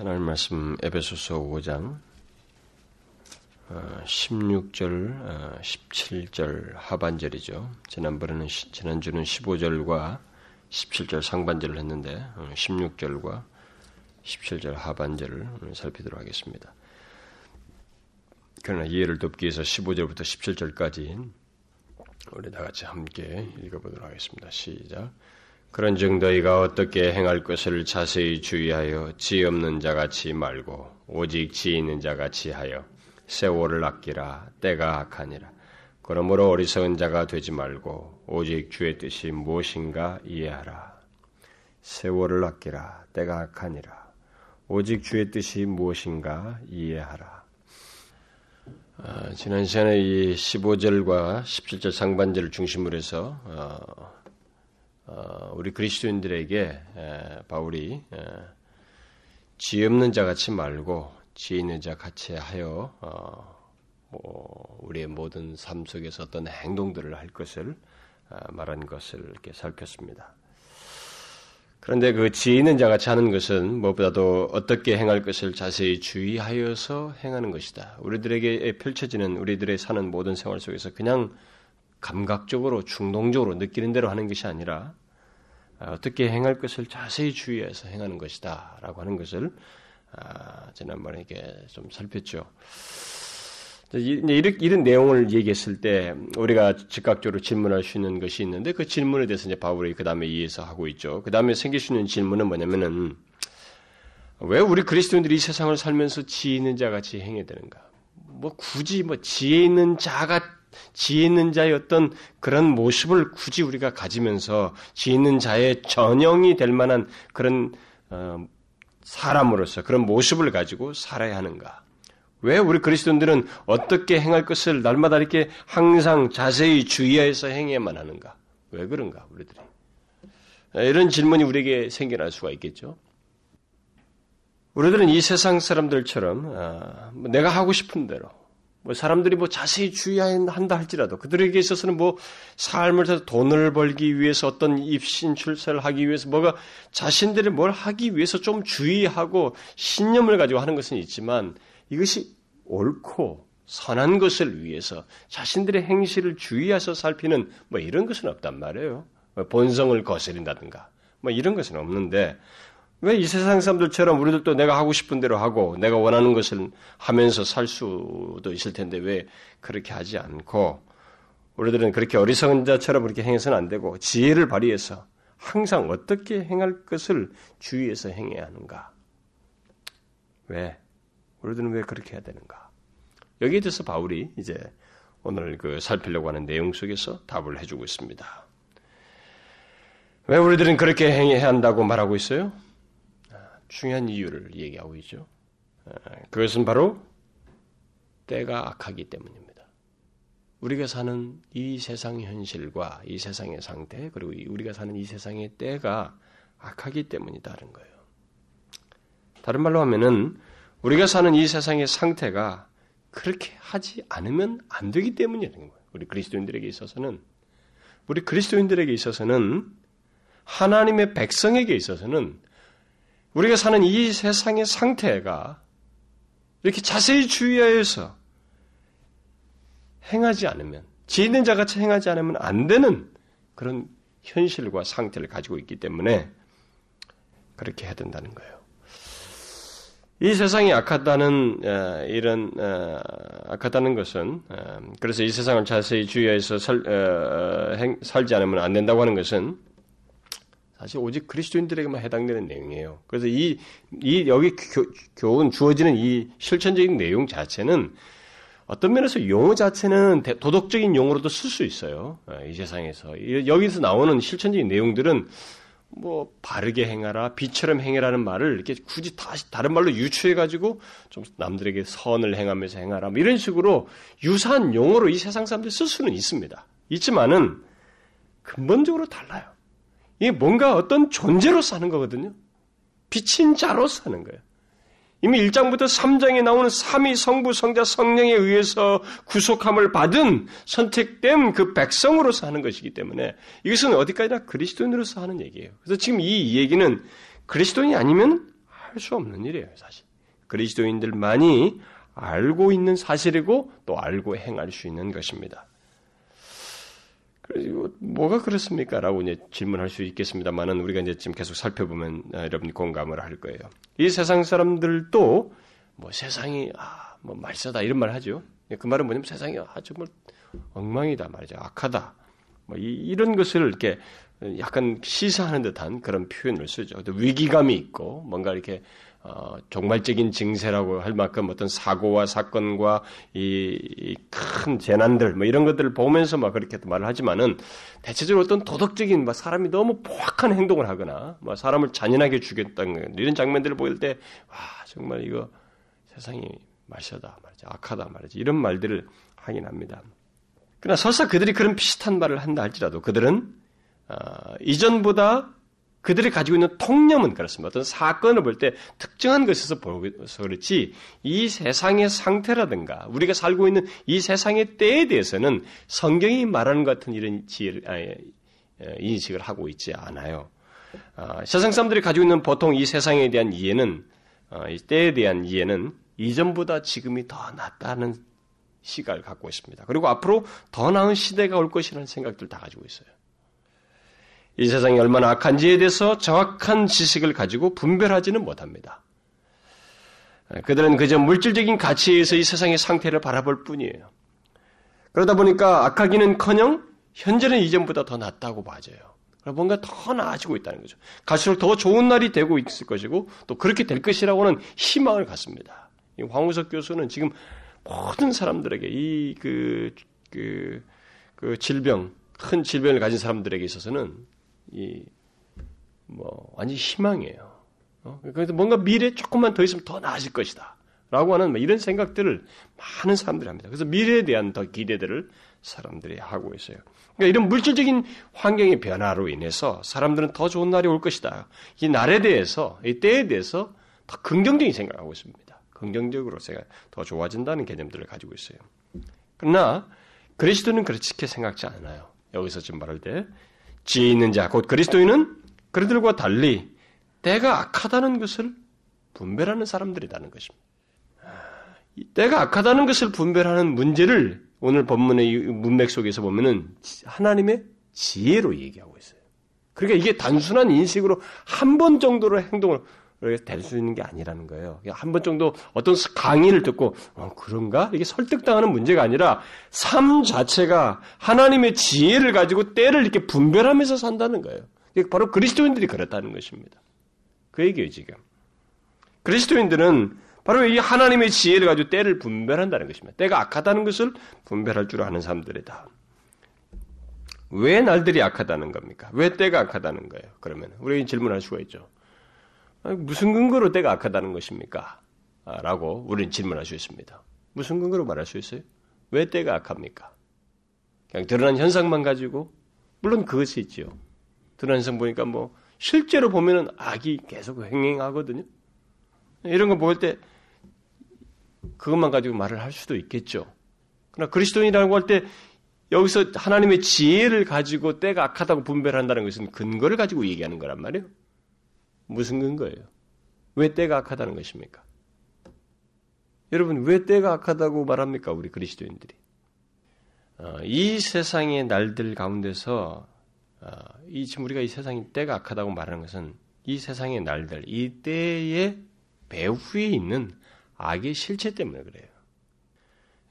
하나님 말씀 에베소서 5장 16절, 17절 하반절이죠. 지난번에는 지난주는 15절과 17절 상반절을 했는데 16절과 어, 17절 하반절을 살피도록 하겠습니다. 그러나 이해를 돕기 위해서 15절부터 17절까지 우리 다 같이 함께 읽어보도록 하겠습니다. 시작. 그런즉 너희가 어떻게 행할 것을 자세히 주의하여 지 없는 자같이 말고 오직 지 있는 자같이 하여 세월을 아끼라 때가 악하니라. 그러므로 어리석은 자가 되지 말고 오직 주의 뜻이 무엇인가 이해하라. 세월을 아끼라 때가 악하니라. 오직 주의 뜻이 무엇인가 이해하라. 아, 지난 시간에 이 15절과 17절 상반절을 중심으로 해서 어, 어, 우리 그리스도인들에게 바울이 지 없는 자 같이 말고 지 있는 자 같이 하여 어, 뭐 우리의 모든 삶 속에서 어떤 행동들을 할 것을 아, 말한 것을 이렇게 살폈습니다. 그런데 그 지혜 있는 자 같이 하는 것은 무엇보다도 어떻게 행할 것을 자세히 주의하여서 행하는 것이다. 우리들에게 펼쳐지는 우리들의 사는 모든 생활 속에서 그냥 감각적으로 충동적으로 느끼는 대로 하는 것이 아니라 아, 어떻게 행할 것을 자세히 주의해서 행하는 것이다라고 하는 것을 아, 지난번에 이게 좀 살폈죠. 이런, 이런 내용을 얘기했을 때 우리가 즉각적으로 질문할 수 있는 것이 있는데 그 질문에 대해서 이제 바울이 그 다음에 이해해서 하고 있죠. 그 다음에 생길 수 있는 질문은 뭐냐면은 왜 우리 그리스도인들이 이 세상을 살면서 지혜 있는 자 같이 행해야 되는가? 뭐 굳이 뭐 지혜 있는 자가 지혜 있는 자의 어떤 그런 모습을 굳이 우리가 가지면서 지혜 있는 자의 전형이 될 만한 그런 어, 사람으로서 그런 모습을 가지고 살아야 하는가? 왜 우리 그리스도인들은 어떻게 행할 것을 날마다 이렇게 항상 자세히 주의해서 행해야만 하는가? 왜 그런가, 우리들이? 이런 질문이 우리에게 생겨날 수가 있겠죠. 우리들은 이 세상 사람들처럼 아, 뭐 내가 하고 싶은 대로 뭐 사람들이 뭐 자세히 주의한다 할지라도 그들에게 있어서는 뭐 삶을 통해서 돈을 벌기 위해서 어떤 입신 출세를 하기 위해서 뭐가 자신들이 뭘 하기 위해서 좀 주의하고 신념을 가지고 하는 것은 있지만 이것이 옳고 선한 것을 위해서 자신들의 행실을 주의해서 살피는 뭐 이런 것은 없단 말이에요. 뭐 본성을 거스린다든가 뭐 이런 것은 없는데 왜 이 세상 사람들처럼 우리들도 내가 하고 싶은 대로 하고 내가 원하는 것을 하면서 살 수도 있을 텐데 왜 그렇게 하지 않고 우리들은 그렇게 어리석은 자처럼 그렇게 행해서는 안 되고 지혜를 발휘해서 항상 어떻게 행할 것을 주의해서 행해야 하는가? 왜? 우리들은 왜 그렇게 해야 되는가? 여기에 대해서 바울이 이제 오늘 그 살피려고 하는 내용 속에서 답을 해주고 있습니다. 왜 우리들은 그렇게 행해야 한다고 말하고 있어요? 중요한 이유를 얘기하고 있죠. 아, 그것은 바로 때가 악하기 때문입니다. 우리가 사는 이 세상 현실과 이 세상의 상태, 그리고 우리가 사는 이 세상의 때가 악하기 때문이다는 거예요. 다른 말로 하면은 우리가 사는 이 세상의 상태가 그렇게 하지 않으면 안 되기 때문이라는 거예요. 우리 그리스도인들에게 있어서는 우리 그리스도인들에게 있어서는 하나님의 백성에게 있어서는 우리가 사는 이 세상의 상태가 이렇게 자세히 주의하여서 행하지 않으면, 지 있는 자 같이 행하지 않으면 안 되는 그런 현실과 상태를 가지고 있기 때문에 그렇게 해야 된다는 거예요. 이 세상이 악하다는 어, 이런 어, 악하다는 것은 어, 그래서 이 세상을 자세히 주의해서 살, 살지 않으면 안 된다고 하는 것은 사실 오직 그리스도인들에게만 해당되는 내용이에요. 그래서 이, 이 여기 교, 교훈 주어지는 이 실천적인 내용 자체는 어떤 면에서 용어 자체는 도덕적인 용어로도 쓸 수 있어요. 어, 이 세상에서. 여기서 나오는 실천적인 내용들은 뭐 바르게 행하라, 비처럼 행해라는 말을 이렇게 굳이 다시 다른 말로 유추해 가지고 좀 남들에게 선을 행하면서 행하라, 뭐 이런 식으로 유사한 용어로 이 세상 사람들이 쓸 수는 있습니다. 있지만은 근본적으로 달라요. 이게 뭔가 어떤 존재로 사는 거거든요. 비친 자로 사는 거예요. 이미 1장부터 3장에 나오는 삼위 성부 성자 성령에 의해서 구속함을 받은 선택된 그 백성으로서 하는 것이기 때문에 이것은 어디까지나 그리스도인으로서 하는 얘기예요. 그래서 지금 이 얘기는 그리스도인이 아니면 할할수 없는 일이에요, 사실. 그리스도인들만이 알고 있는 사실이고 또 알고 행할 수 있는 것입니다. 그리고 뭐가 그렇습니까? 라고 이제 질문할 수 있겠습니다만은 우리가 이제 지금 계속 살펴보면 아, 여러분이 공감을 할 거예요. 이 세상 사람들도 뭐 세상이 아, 뭐 말세다 이런 말 하죠. 그 말은 뭐냐면 세상이 아주 뭐 엉망이다 말이죠. 악하다. 뭐 이, 런 것을 이렇게 약간 시사하는 듯한 그런 표현을 쓰죠. 위기감이 있고 뭔가 이렇게 어, 종말적인 증세라고 할 만큼 어떤 사고와 사건과 이 큰 재난들 뭐 이런 것들을 보면서 막 그렇게 말을 하지만은 대체적으로 어떤 도덕적인 막 사람이 너무 포악한 행동을 하거나 막 사람을 잔인하게 죽였다는 이런 장면들을 보일 때 와 정말 이거 세상이 말세다 말이지 악하다 말이지 이런 말들을 하긴 합니다. 그러나 설사 그들이 그런 비슷한 말을 한다 할지라도 그들은 어, 이전보다 그들이 가지고 있는 통념은 그렇습니다. 어떤 사건을 볼 때 특정한 것에서 보여서 그렇지 이 세상의 상태라든가 우리가 살고 있는 이 세상의 때에 대해서는 성경이 말하는 것 같은 이런 지혜를, 아니, 인식을 하고 있지 않아요. 어, 세상 사람들이 가지고 있는 보통 이 세상에 대한 이해는 어, 이 때에 대한 이해는 이전보다 지금이 더 낫다는 시각을 갖고 있습니다. 그리고 앞으로 더 나은 시대가 올 것이라는 생각들 다 가지고 있어요. 이 세상이 얼마나 악한지에 대해서 정확한 지식을 가지고 분별하지는 못합니다. 그들은 그저 물질적인 가치에 의해서 이 세상의 상태를 바라볼 뿐이에요. 그러다 보니까 악하기는커녕 현재는 이전보다 더 낫다고 맞아요. 뭔가 더 나아지고 있다는 거죠. 갈수록 더 좋은 날이 되고 있을 것이고 또 그렇게 될 것이라고는 희망을 갖습니다. 황우석 교수는 지금 모든 사람들에게 이 그, 그, 그 질병, 큰 질병을 가진 사람들에게 있어서는 이, 뭐, 완전 희망이에요. 어? 그래서 뭔가 미래에 조금만 더 있으면 더 나아질 것이다. 라고 하는 뭐 이런 생각들을 많은 사람들이 합니다. 그래서 미래에 대한 더 기대들을 사람들이 하고 있어요. 그러니까 이런 물질적인 환경의 변화로 인해서 사람들은 더 좋은 날이 올 것이다. 이 날에 대해서, 이 때에 대해서 더 긍정적인 생각을 하고 있습니다. 긍정적으로 제가 더 좋아진다는 개념들을 가지고 있어요. 그러나 그리스도는 그렇게 생각지 않아요. 여기서 지금 말할 때 지혜 있는 자, 곧 그리스도인은 그들과 달리 때가 악하다는 것을 분별하는 사람들이라는 것입니다. 때가 악하다는 것을 분별하는 문제를 오늘 본문의 문맥 속에서 보면은 하나님의 지혜로 얘기하고 있어요. 그러니까 이게 단순한 인식으로 한 번 정도로 행동을 될 수 있는 게 아니라는 거예요. 한 번 정도 어떤 강의를 듣고 어, 그런가 이게 설득당하는 문제가 아니라 삶 자체가 하나님의 지혜를 가지고 때를 이렇게 분별하면서 산다는 거예요. 바로 그리스도인들이 그렇다는 것입니다. 그 얘기예요 지금. 그리스도인들은 바로 이 하나님의 지혜를 가지고 때를 분별한다는 것입니다. 때가 악하다는 것을 분별할 줄 아는 사람들이다. 왜 날들이 악하다는 겁니까? 왜 때가 악하다는 거예요? 그러면 우리 질문할 수가 있죠. 무슨 근거로 때가 악하다는 것입니까? 아, 라고 우리는 질문할 수 있습니다. 무슨 근거로 말할 수 있어요? 왜 때가 악합니까? 그냥 드러난 현상만 가지고 물론 그것이 있죠. 드러난 현상 보니까 뭐 실제로 보면은 악이 계속 행행하거든요. 이런 거 볼 때 그것만 가지고 말을 할 수도 있겠죠. 그러나 그리스도인이라고 할 때 여기서 하나님의 지혜를 가지고 때가 악하다고 분별한다는 것은 근거를 가지고 얘기하는 거란 말이에요. 무슨 근거예요? 왜 때가 악하다는 것입니까? 여러분, 왜 때가 악하다고 말합니까? 우리 그리스도인들이. 어, 이 세상의 날들 가운데서, 어, 이, 지금 우리가 이 세상이 때가 악하다고 말하는 것은 이 세상의 날들, 이 때의 배후에 있는 악의 실체 때문에 그래요.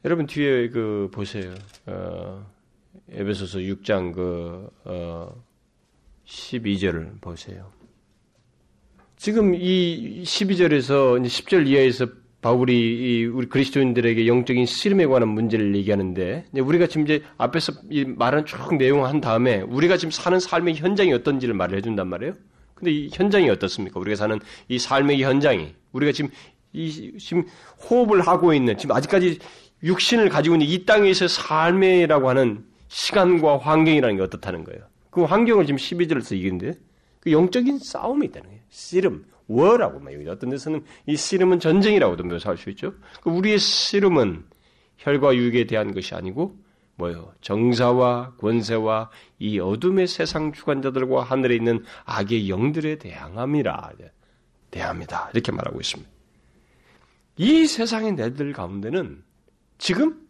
여러분, 뒤에 그, 보세요. 어, 에베소서 6장 그, 어, 12절을 보세요. 지금 이 12절에서 10절 이하에서 바울이 우리 그리스도인들에게 영적인 씨름에 관한 문제를 얘기하는데 우리가 지금 이제 앞에서 말한 쭉 내용 한 다음에 우리가 지금 사는 삶의 현장이 어떤지를 말을 해준단 말이에요. 근데 이 현장이 어떻습니까? 우리가 사는 이 삶의 현장이 우리가 지금 이 지금 호흡을 하고 있는 지금 아직까지 육신을 가지고 있는 이 땅에서 삶이라고 하는 시간과 환경이라는 게 어떻다는 거예요. 그 환경을 지금 12절에서 얘기는데 그 영적인 싸움이 있다는 거예요. 씨름, 워라고 말해요. 어떤 데서는 이 씨름은 전쟁이라고도 묘사할 수 있죠. 그 우리의 씨름은 혈과 육에 대한 것이 아니고 뭐요? 정사와 권세와 이 어둠의 세상 주관자들과 하늘에 있는 악의 영들에 대항함이라. 대합니다. 이렇게 말하고 있습니다. 이 세상의 내들 가운데는 지금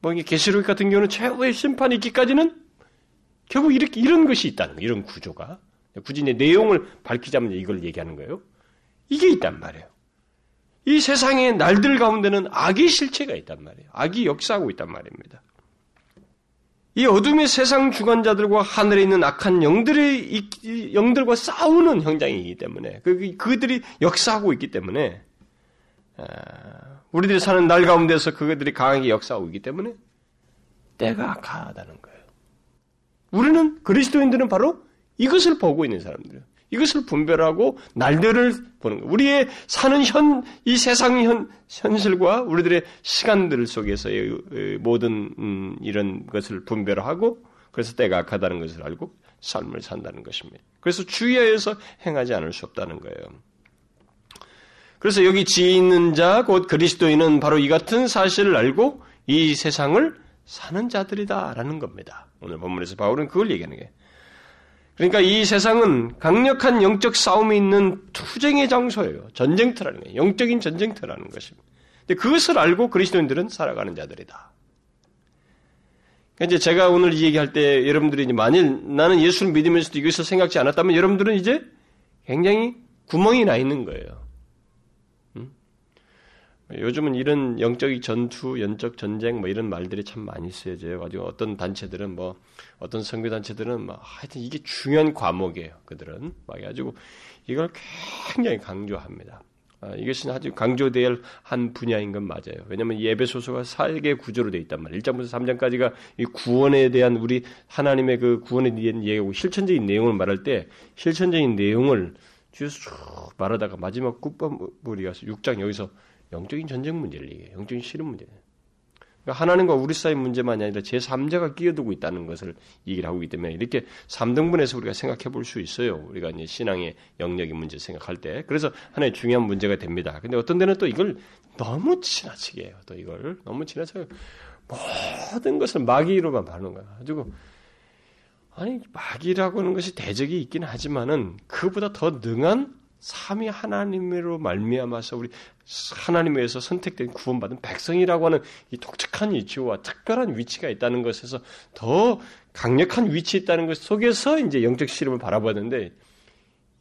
뭐 이게 계시록 같은 경우는 최후의 심판이 있기까지는 결국 이렇게 이런 것이 있다는 거예요. 이런 구조가 굳이 이제 내용을 밝히자면 이걸 얘기하는 거예요. 이게 있단 말이에요. 이 세상의 날들 가운데는 악의 실체가 있단 말이에요. 악이 역사하고 있단 말입니다. 이 어둠의 세상 주관자들과 하늘에 있는 악한 영들의 영들과 싸우는 현장이기 때문에 그, 그들이 역사하고 있기 때문에 아, 우리들이 사는 날 가운데서 그들이 강하게 역사하고 있기 때문에 때가 악하다는 거예요. 우리는 그리스도인들은 바로 이것을 보고 있는 사람들이에요. 이것을 분별하고 날들을 보는 거예요. 우리의 사는 현, 이 세상 현, 현실과 우리들의 시간들 속에서의 모든, 음, 이런 것을 분별하고, 그래서 때가 악하다는 것을 알고 삶을 산다는 것입니다. 그래서 주의하여서 행하지 않을 수 없다는 거예요. 그래서 여기 지혜 있는 자, 곧 그리스도인은 바로 이 같은 사실을 알고 이 세상을 사는 자들이다라는 겁니다. 오늘 본문에서 바울은 그걸 얘기하는 거예요. 그러니까 이 세상은 강력한 영적 싸움이 있는 투쟁의 장소예요. 전쟁터라는 거예요. 영적인 전쟁터라는 것입니다. 근데 그것을 알고 그리스도인들은 살아가는 자들이다. 그러니까 이제 제가 오늘 이 얘기할 때 여러분들이 이제 만일 나는 예수를 믿으면서도 이것을 생각지 않았다면 여러분들은 이제 굉장히 구멍이 나 있는 거예요. 요즘은 이런 영적인 전투, 연적 전쟁 뭐 이런 말들이 참 많이 쓰여져요. 가지고 어떤 단체들은 뭐 어떤 선교 단체들은 뭐 하여튼 이게 중요한 과목이에요. 그들은 막 해가지고 이걸 굉장히 강조합니다. 아, 이것이 아주 강조될 한 분야인 건 맞아요. 왜냐하면 예배 소서가 사개 구조로 되어 있단 말이에요. 1장부터 3장까지가 이 구원에 대한 우리 하나님의 그 구원에 대한 얘기하고 실천적인 내용을 말할 때 실천적인 내용을 쭉 말하다가 마지막 끝부분이 가서 6장 여기서 영적인 전쟁 문제를 얘기해요. 영적인 실험 문제. 그러니까 하나님과 우리 사이 문제만이 아니라 제3자가 끼어들고 있다는 것을 얘기를 하고 있기 때문에 이렇게 3등분해서 우리가 생각해 볼 수 있어요. 우리가 이제 신앙의 영역의 문제 생각할 때. 그래서 하나의 중요한 문제가 됩니다. 근데 어떤 데는 또 이걸 너무 지나치게 해요. 또 이걸 너무 지나치게 모든 것을 마귀로만 바는 거야. 가지고 아니 마귀라고 하는 것이 대적이 있기는 하지만은 그보다 더 능한 삼위 하나님으로 말미암아서 우리 하나님에서 선택된 구원받은 백성이라고 하는 이 독특한 위치와 특별한 위치가 있다는 것에서 더 강력한 위치에 있다는 것 속에서 이제 영적 실험을 바라보는데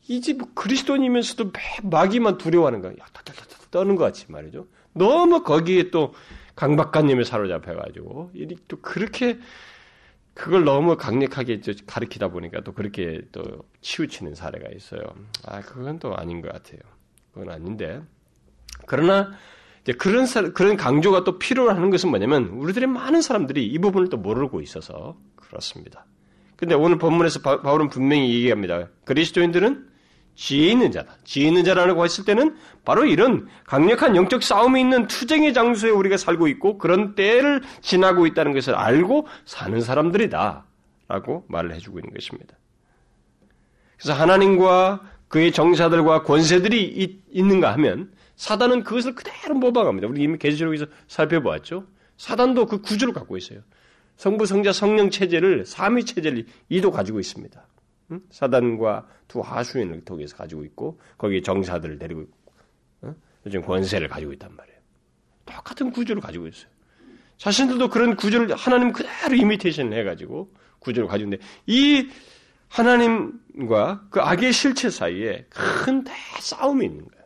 이제 뭐 그리스도인이면서도 마귀만 두려워하는 거야. 떠는 것 같이 말이죠. 너무 거기에 또 강박관념에 사로잡혀가지고 또 그렇게 그걸 너무 강력하게 가르치다 보니까 또 그렇게 또 치우치는 사례가 있어요. 아, 그건 또 아닌 것 같아요. 그건 아닌데. 그러나, 이제 그런, 사, 그런 강조가 또 필요하는 것은 뭐냐면, 우리들의 많은 사람들이 이 부분을 또 모르고 있어서 그렇습니다. 근데 오늘 본문에서 바, 바울은 분명히 얘기합니다. 그리스도인들은 지혜 있는 자다. 지혜 있는 자라고 했을 때는 바로 이런 강력한 영적 싸움이 있는 투쟁의 장소에 우리가 살고 있고 그런 때를 지나고 있다는 것을 알고 사는 사람들이다. 라고 말을 해주고 있는 것입니다. 그래서 하나님과 그의 정사들과 권세들이 있, 있는가 하면 사단은 그것을 그대로 모방합니다. 우리 이미 계시록에서 살펴보았죠. 사단도 그 구조를 갖고 있어요. 성부, 성자, 성령 체제를 삼위 체제를 이도 가지고 있습니다. 사단과 두 하수인을 통해서 가지고 있고 거기에 정사들을 데리고 있고 어? 요즘 권세를 가지고 있단 말이에요. 똑같은 구조를 가지고 있어요. 자신들도 그런 구조를 하나님 그대로 이미테이션을 해가지고 구조를 가지고 있는데 이 하나님과 그 악의 실체 사이에 큰 대싸움이 있는 거예요.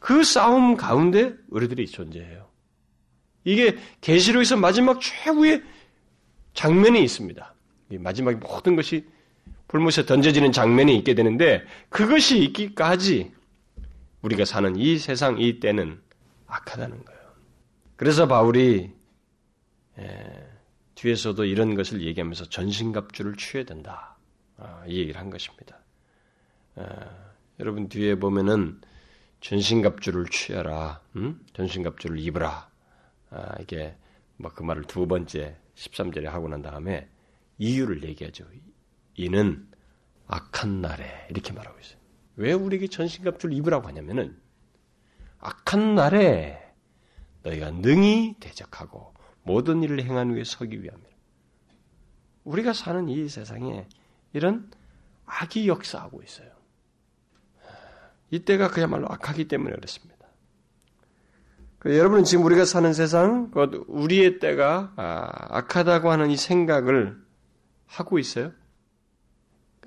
그 싸움 가운데 우리들이 존재해요. 이게 계시록에서 마지막 최후의 장면이 있습니다. 마지막 모든 것이 불못에 던져지는 장면이 있게 되는데 그것이 있기까지 우리가 사는 이 세상 이 때는 악하다는 거예요. 그래서 바울이 예, 뒤에서도 이런 것을 얘기하면서 전신갑주를 취해야 된다. 아, 이 얘기를 한 것입니다. 아, 여러분 뒤에 보면은 전신갑주를 취하라, 음? 전신갑주를 입으라. 아, 이게 뭐그 말을 두 번째 13절에 하고 난 다음에 이유를 얘기하죠. 이는 악한 날에 이렇게 말하고 있어요. 왜 우리에게 전신갑주를 입으라고 하냐면은 악한 날에 너희가 능히 대적하고 모든 일을 행한 후에 서기 위함이라. 우리가 사는 이 세상에 이런 악이 역사하고 있어요. 이때가 그야말로 악하기 때문에 그렇습니다. 여러분은 지금 우리가 사는 세상, 우리의 때가 아, 악하다고 하는 이 생각을 하고 있어요?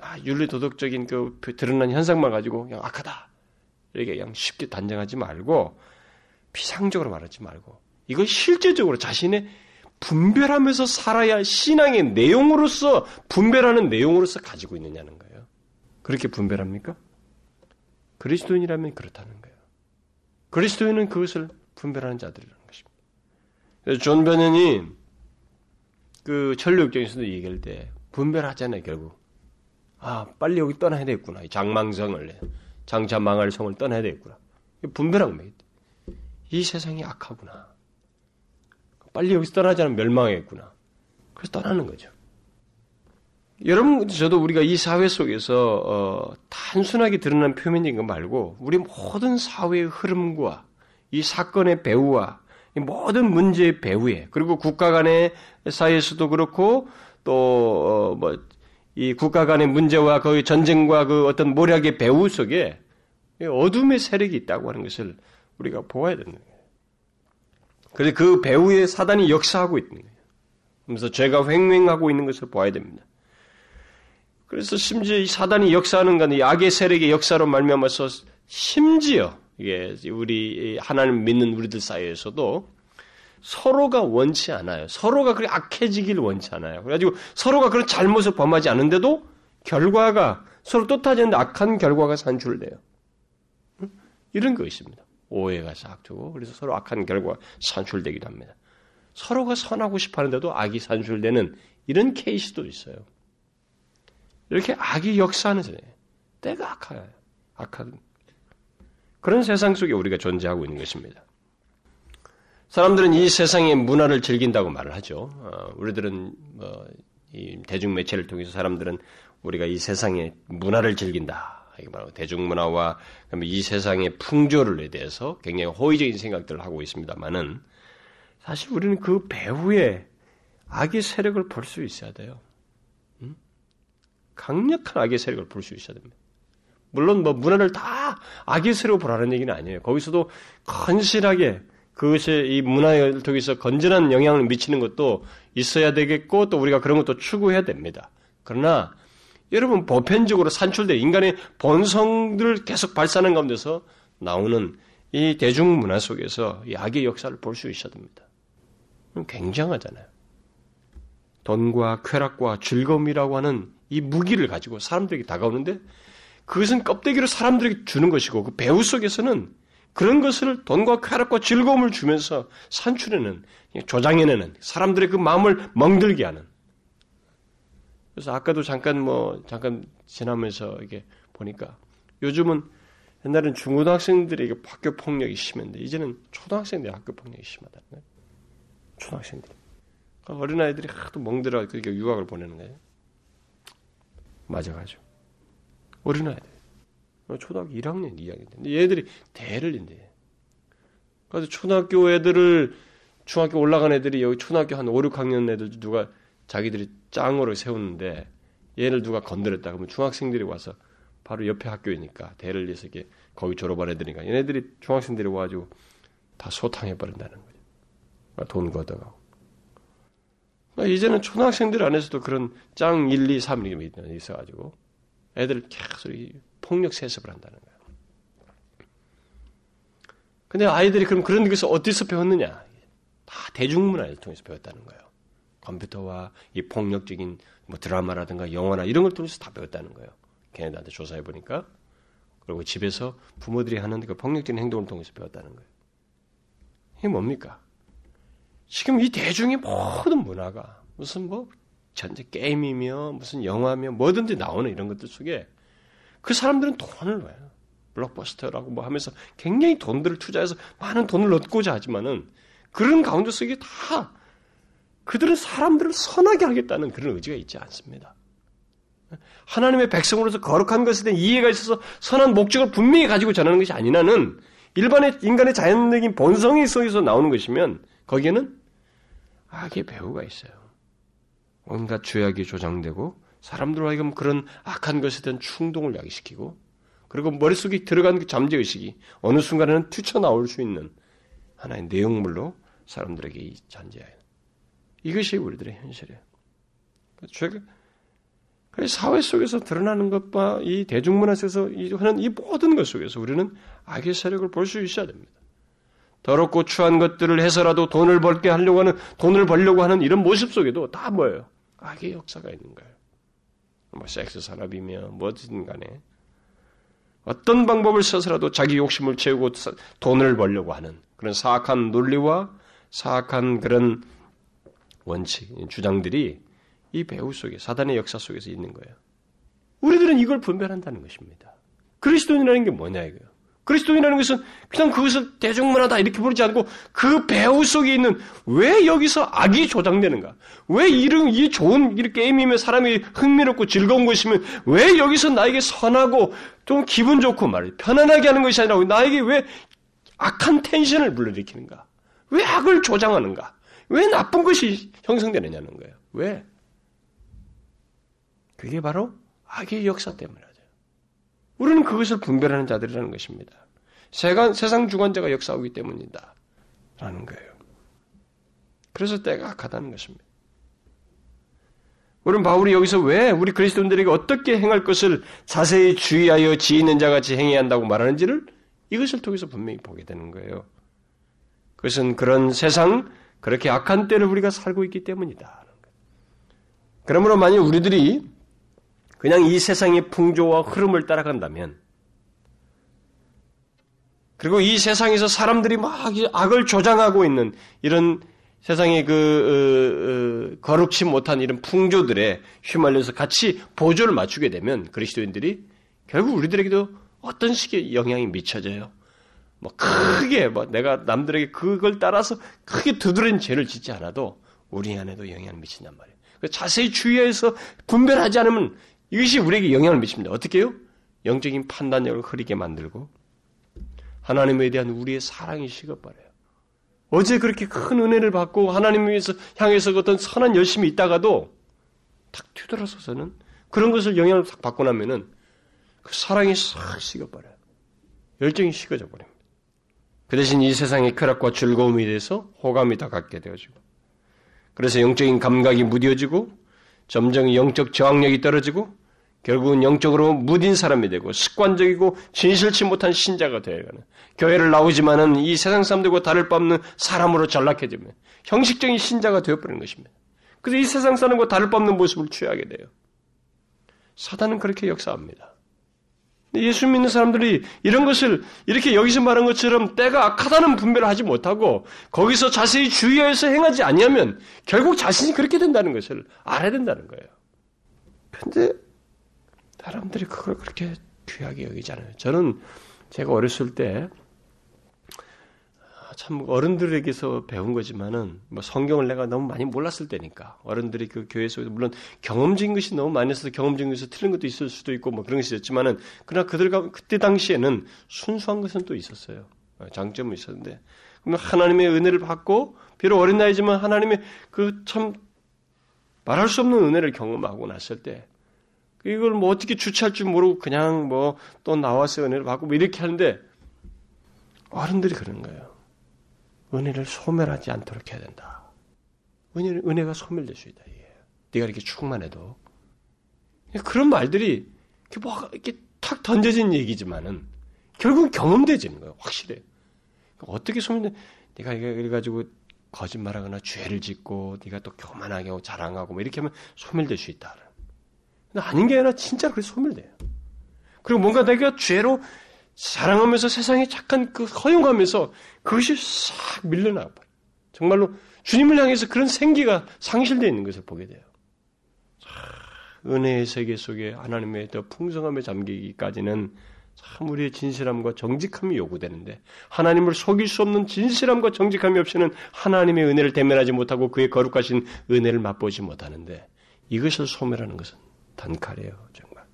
아, 윤리 도덕적인 그 드러난 현상만 가지고 그냥 악하다. 이렇게 그냥 쉽게 단정하지 말고 비상적으로 말하지 말고 이걸 실제적으로 자신의 분별하면서 살아야 할 신앙의 내용으로서 분별하는 내용으로서 가지고 있느냐는 거예요. 그렇게 분별합니까? 그리스도인이라면 그렇다는 거예요. 그리스도인은 그것을 분별하는 자들이라는 것입니다. 존 번연이 그 천로역정에서도 얘기할 때 분별하잖아요, 결국. 아, 빨리 여기 떠나야 되겠구나. 장망성을, 장차 망할 성을 떠나야 되겠구나. 분별한 겁니다. 이 세상이 악하구나. 빨리 여기서 떠나지 않으면 멸망하겠구나. 그래서 떠나는 거죠. 여러분, 저도 우리가 이 사회 속에서 어, 단순하게 드러난 표면적인 것 말고 우리 모든 사회의 흐름과 이 사건의 배후와 이 모든 문제의 배후에 그리고 국가 간의 사이에서도 그렇고 또뭐 어, 이 국가 간의 문제와 그 전쟁과 그 어떤 모략의 배후 속에 어둠의 세력이 있다고 하는 것을 우리가 보아야 되는 거예요. 그래서 그 배후에 사단이 역사하고 있는 거예요. 그래서 죄가 횡행하고 있는 것을 보아야 됩니다. 그래서 심지어 이 사단이 역사하는 건이 악의 세력의 역사로 말미암아서 심지어 이게 우리 하나님 믿는 우리들 사이에서도 서로가 원치 않아요. 서로가 그렇게 악해지기를 원치 않아요. 그래가지고 서로가 그런 잘못을 범하지 않은데도 결과가 서로 뜻하지 않는 악한 결과가 산출돼요. 이런 거 있습니다. 오해가 싹트고 그래서 서로 악한 결과가 산출되기도 합니다. 서로가 선하고 싶어 하는데도 악이 산출되는 이런 케이스도 있어요. 이렇게 악이 역사하는 세상. 때가 악해요. 악한. 그런 세상 속에 우리가 존재하고 있는 것입니다. 사람들은 이 세상의 문화를 즐긴다고 말을 하죠. 어, 우리들은 뭐, 이 대중 매체를 통해서 사람들은 우리가 이 세상의 문화를 즐긴다. 이게 바로 대중문화와 이 세상의 풍조를 대해서 굉장히 호의적인 생각들을 하고 있습니다만은 사실 우리는 그 배후에 악의 세력을 볼 수 있어야 돼요. 음? 강력한 악의 세력을 볼 수 있어야 됩니다. 물론 뭐 문화를 다 악의 세력으로 보라는 얘기는 아니에요. 거기서도 건실하게 그것이 이 문화에 통해서 건전한 영향을 미치는 것도 있어야 되겠고 또 우리가 그런 것도 추구해야 됩니다. 그러나 여러분 보편적으로 산출된 인간의 본성들을 계속 발산하는 가운데서 나오는 이 대중문화 속에서 이 악의 역사를 볼 수 있어야 됩니다. 굉장하잖아요. 돈과 쾌락과 즐거움이라고 하는 이 무기를 가지고 사람들에게 다가오는데 그것은 껍데기로 사람들에게 주는 것이고 그 배후 속에서는 그런 것을 돈과 쾌락과 즐거움을 주면서 산출해내는, 조장해내는, 사람들의 그 마음을 멍들게 하는. 그래서 아까도 잠깐 뭐, 잠깐 지나면서 이게 보니까 요즘은 옛날엔 중고등학생들에게 학교 폭력이 심했는데 이제는 초등학생들이 학교 폭력이 심하다는 거예요. 초등학생들이. 그러니까 어린아이들이 하도 멍들어 그렇게 유학을 보내는 거예요. 맞아가지고. 어린아이들. 초등학교 1학년, 2학년. 얘들이 대를 인데. 그래서 초등학교 애들을, 중학교 올라간 애들이 여기 초등학교 한 5, 6학년 애들 누가 자기들이 짱으로 세우는데 얘를 누가 건드렸다 그러면 중학생들이 와서 바로 옆에 학교이니까 대를 위해서 이렇게 거기 졸업한 애들이니까 얘네들이 중학생들이 와가지고 다 소탕해 버린다는 거죠. 돈 걷어가고. 그러니까 이제는 초등학생들 안에서도 그런 짱 1, 2, 3 이렇게 있어가지고 애들 계속 폭력 세습을 한다는 거예요. 근데 아이들이 그럼 그런 것을 어디서 배웠느냐? 다 대중문화를 통해서 배웠다는 거예요. 컴퓨터와 이 폭력적인 뭐 드라마라든가 영화나 이런 걸 통해서 다 배웠다는 거예요. 걔네들한테 조사해 보니까 그리고 집에서 부모들이 하는 그 폭력적인 행동을 통해서 배웠다는 거예요. 이게 뭡니까? 지금 이 대중의 모든 문화가 무슨 뭐 전체 게임이며 무슨 영화며 뭐든지 나오는 이런 것들 속에 그 사람들은 돈을 넣어요. 블록버스터라고 뭐 하면서 굉장히 돈들을 투자해서 많은 돈을 얻고자 하지만은 그런 가운데 속에 다 그들은 사람들을 선하게 하겠다는 그런 의지가 있지 않습니다. 하나님의 백성으로서 거룩한 것에 대한 이해가 있어서 선한 목적을 분명히 가지고 전하는 것이 아니라는 일반의 인간의 자연적인 본성에 속에서 나오는 것이면 거기에는 악의 배후가 있어요. 온갖 죄악이 조장되고 사람들로 하여금 그런 악한 것에 대한 충동을 야기시키고 그리고 머릿속에 들어간 그 잠재의식이 어느 순간에는 튀쳐나올 수 있는 하나의 내용물로 사람들에게 잔재해요. 이것이 우리들의 현실이에요. 죄가 사회 속에서 드러나는 것과 이 대중문화 속에서 하는 이 모든 것 속에서 우리는 악의 세력을 볼 수 있어야 됩니다. 더럽고 추한 것들을 해서라도 돈을 벌게 하려고 하는, 돈을 벌려고 하는 이런 모습 속에도 다 뭐예요? 악의 역사가 있는 거예요. 뭐, 섹스 산업이며, 뭐든 간에. 어떤 방법을 써서라도 자기 욕심을 채우고 돈을 벌려고 하는 그런 사악한 논리와 사악한 그런 원칙, 주장들이 이 배후 속에, 사단의 역사 속에서 있는 거예요. 우리들은 이걸 분별한다는 것입니다. 그리스도인이라는 게 뭐냐, 이거요. 그리스도인이라는 것은 그냥 그것을 대중문화다 이렇게 부르지 않고 그 배후 속에 있는 왜 여기서 악이 조장되는가? 왜 이런 이 좋은 이렇게 게임이면 사람이 흥미롭고 즐거운 것이면 왜 여기서 나에게 선하고 좀 기분 좋고 말이야 편안하게 하는 것이 아니라 나에게 왜 악한 텐션을 불러일으키는가? 왜 악을 조장하는가? 왜 나쁜 것이 형성되느냐는 거예요. 왜? 그게 바로 악의 역사 때문에. 우리는 그것을 분별하는 자들이라는 것입니다. 세간, 세상 주관자가 역사하기 때문이다. 라는 거예요. 그래서 때가 악하다는 것입니다. 우리는 바울이 여기서 왜 우리 그리스도인들에게 어떻게 행할 것을 자세히 주의하여 지있는 자같이 행해야 한다고 말하는지를 이것을 통해서 분명히 보게 되는 거예요. 그것은 그런 세상, 그렇게 악한 때를 우리가 살고 있기 때문이다. 그러므로 만약 우리들이 그냥 이 세상의 풍조와 흐름을 따라간다면, 그리고 이 세상에서 사람들이 막 악을 조장하고 있는 이런 세상의 그 어, 어, 거룩치 못한 이런 풍조들에 휘말려서 같이 보조를 맞추게 되면 그리스도인들이 결국 우리들에게도 어떤 식의 영향이 미쳐져요. 뭐 크게 뭐 내가 남들에게 그걸 따라서 크게 두드린 죄를 짓지 않아도 우리 안에도 영향을 미친단 말이에요. 자세히 주의해서 분별하지 않으면 이것이 우리에게 영향을 미칩니다. 어떻게 해요? 영적인 판단력을 흐리게 만들고 하나님에 대한 우리의 사랑이 식어버려요. 어제 그렇게 큰 은혜를 받고 하나님 위해서 향해서 어떤 선한 열심이 있다가도 탁 뒤돌아서서는 그런 것을 영향을 탁 받고 나면은 그 사랑이 싹 식어버려요. 열정이 식어져 버립니다. 그 대신 이 세상의 쾌락과 즐거움에 대해서 호감이 더 갖게 되어지고 그래서 영적인 감각이 무뎌지고 점점 영적 저항력이 떨어지고 결국은 영적으로 무딘 사람이 되고 습관적이고 진실치 못한 신자가 되어가는 교회를 나오지만은 이 세상 사람들과 다를 바 없는 사람으로 전락해지면 형식적인 신자가 되어버리는 것입니다. 그래서 이 세상 사람과 다를 바 없는 모습을 취하게 돼요. 사단은 그렇게 역사합니다. 예수 믿는 사람들이 이런 것을 이렇게 여기서 말한 것처럼 때가 악하다는 분별을 하지 못하고 거기서 자세히 주의해서 행하지 아니하면 결국 자신이 그렇게 된다는 것을 알아야 된다는 거예요. 근데 사람들이 그걸 그렇게 귀하게 여기잖아요. 저는 제가 어렸을 때 참 어른들에게서 배운 거지만은 뭐 성경을 내가 너무 많이 몰랐을 때니까 어른들이 그 교회 속에서 물론 경험적인 것이 너무 많이 있어서 경험적인 것에서 틀린 것도 있을 수도 있고 뭐 그런 것이 있었지만은 그러나 그들과 그때 당시에는 순수한 것은 또 있었어요. 장점은 있었는데 그러면 하나님의 은혜를 받고 비록 어린 나이지만 하나님의 그 참 말할 수 없는 은혜를 경험하고 났을 때 이걸 뭐 어떻게 주체할 줄 모르고 그냥 뭐 또 나와서 은혜를 받고 뭐 이렇게 하는데 어른들이 그런 거예요. 은혜를 소멸하지 않도록 해야 된다. 은혜, 은혜가 소멸될 수 있다. 네가 이렇게 충만해도. 그런 말들이 이렇게 뭐 이렇게 탁 던져진 얘기지만은 결국 경험되지는 거예요. 확실해. 어떻게 소멸돼? 네가 이래 가지고 거짓말하거나 죄를 짓고 네가 또 교만하게 하고 자랑하고 뭐 이렇게 하면 소멸될 수 있다. 근데 아닌 게 아니라 진짜로 그렇게 소멸돼요. 그리고 뭔가 내가 죄로 사랑하면서 세상에 착한 그 허용하면서 그것이 싹 밀려나가 버려. 정말로 주님을 향해서 그런 생기가 상실되어 있는 것을 보게 돼요. 은혜의 세계 속에 하나님의 더 풍성함에 잠기기까지는 참 우리의 진실함과 정직함이 요구되는데 하나님을 속일 수 없는 진실함과 정직함이 없이는 하나님의 은혜를 대면하지 못하고 그의 거룩하신 은혜를 맛보지 못하는데 이것을 소멸하는 것은 단칼이에요 정말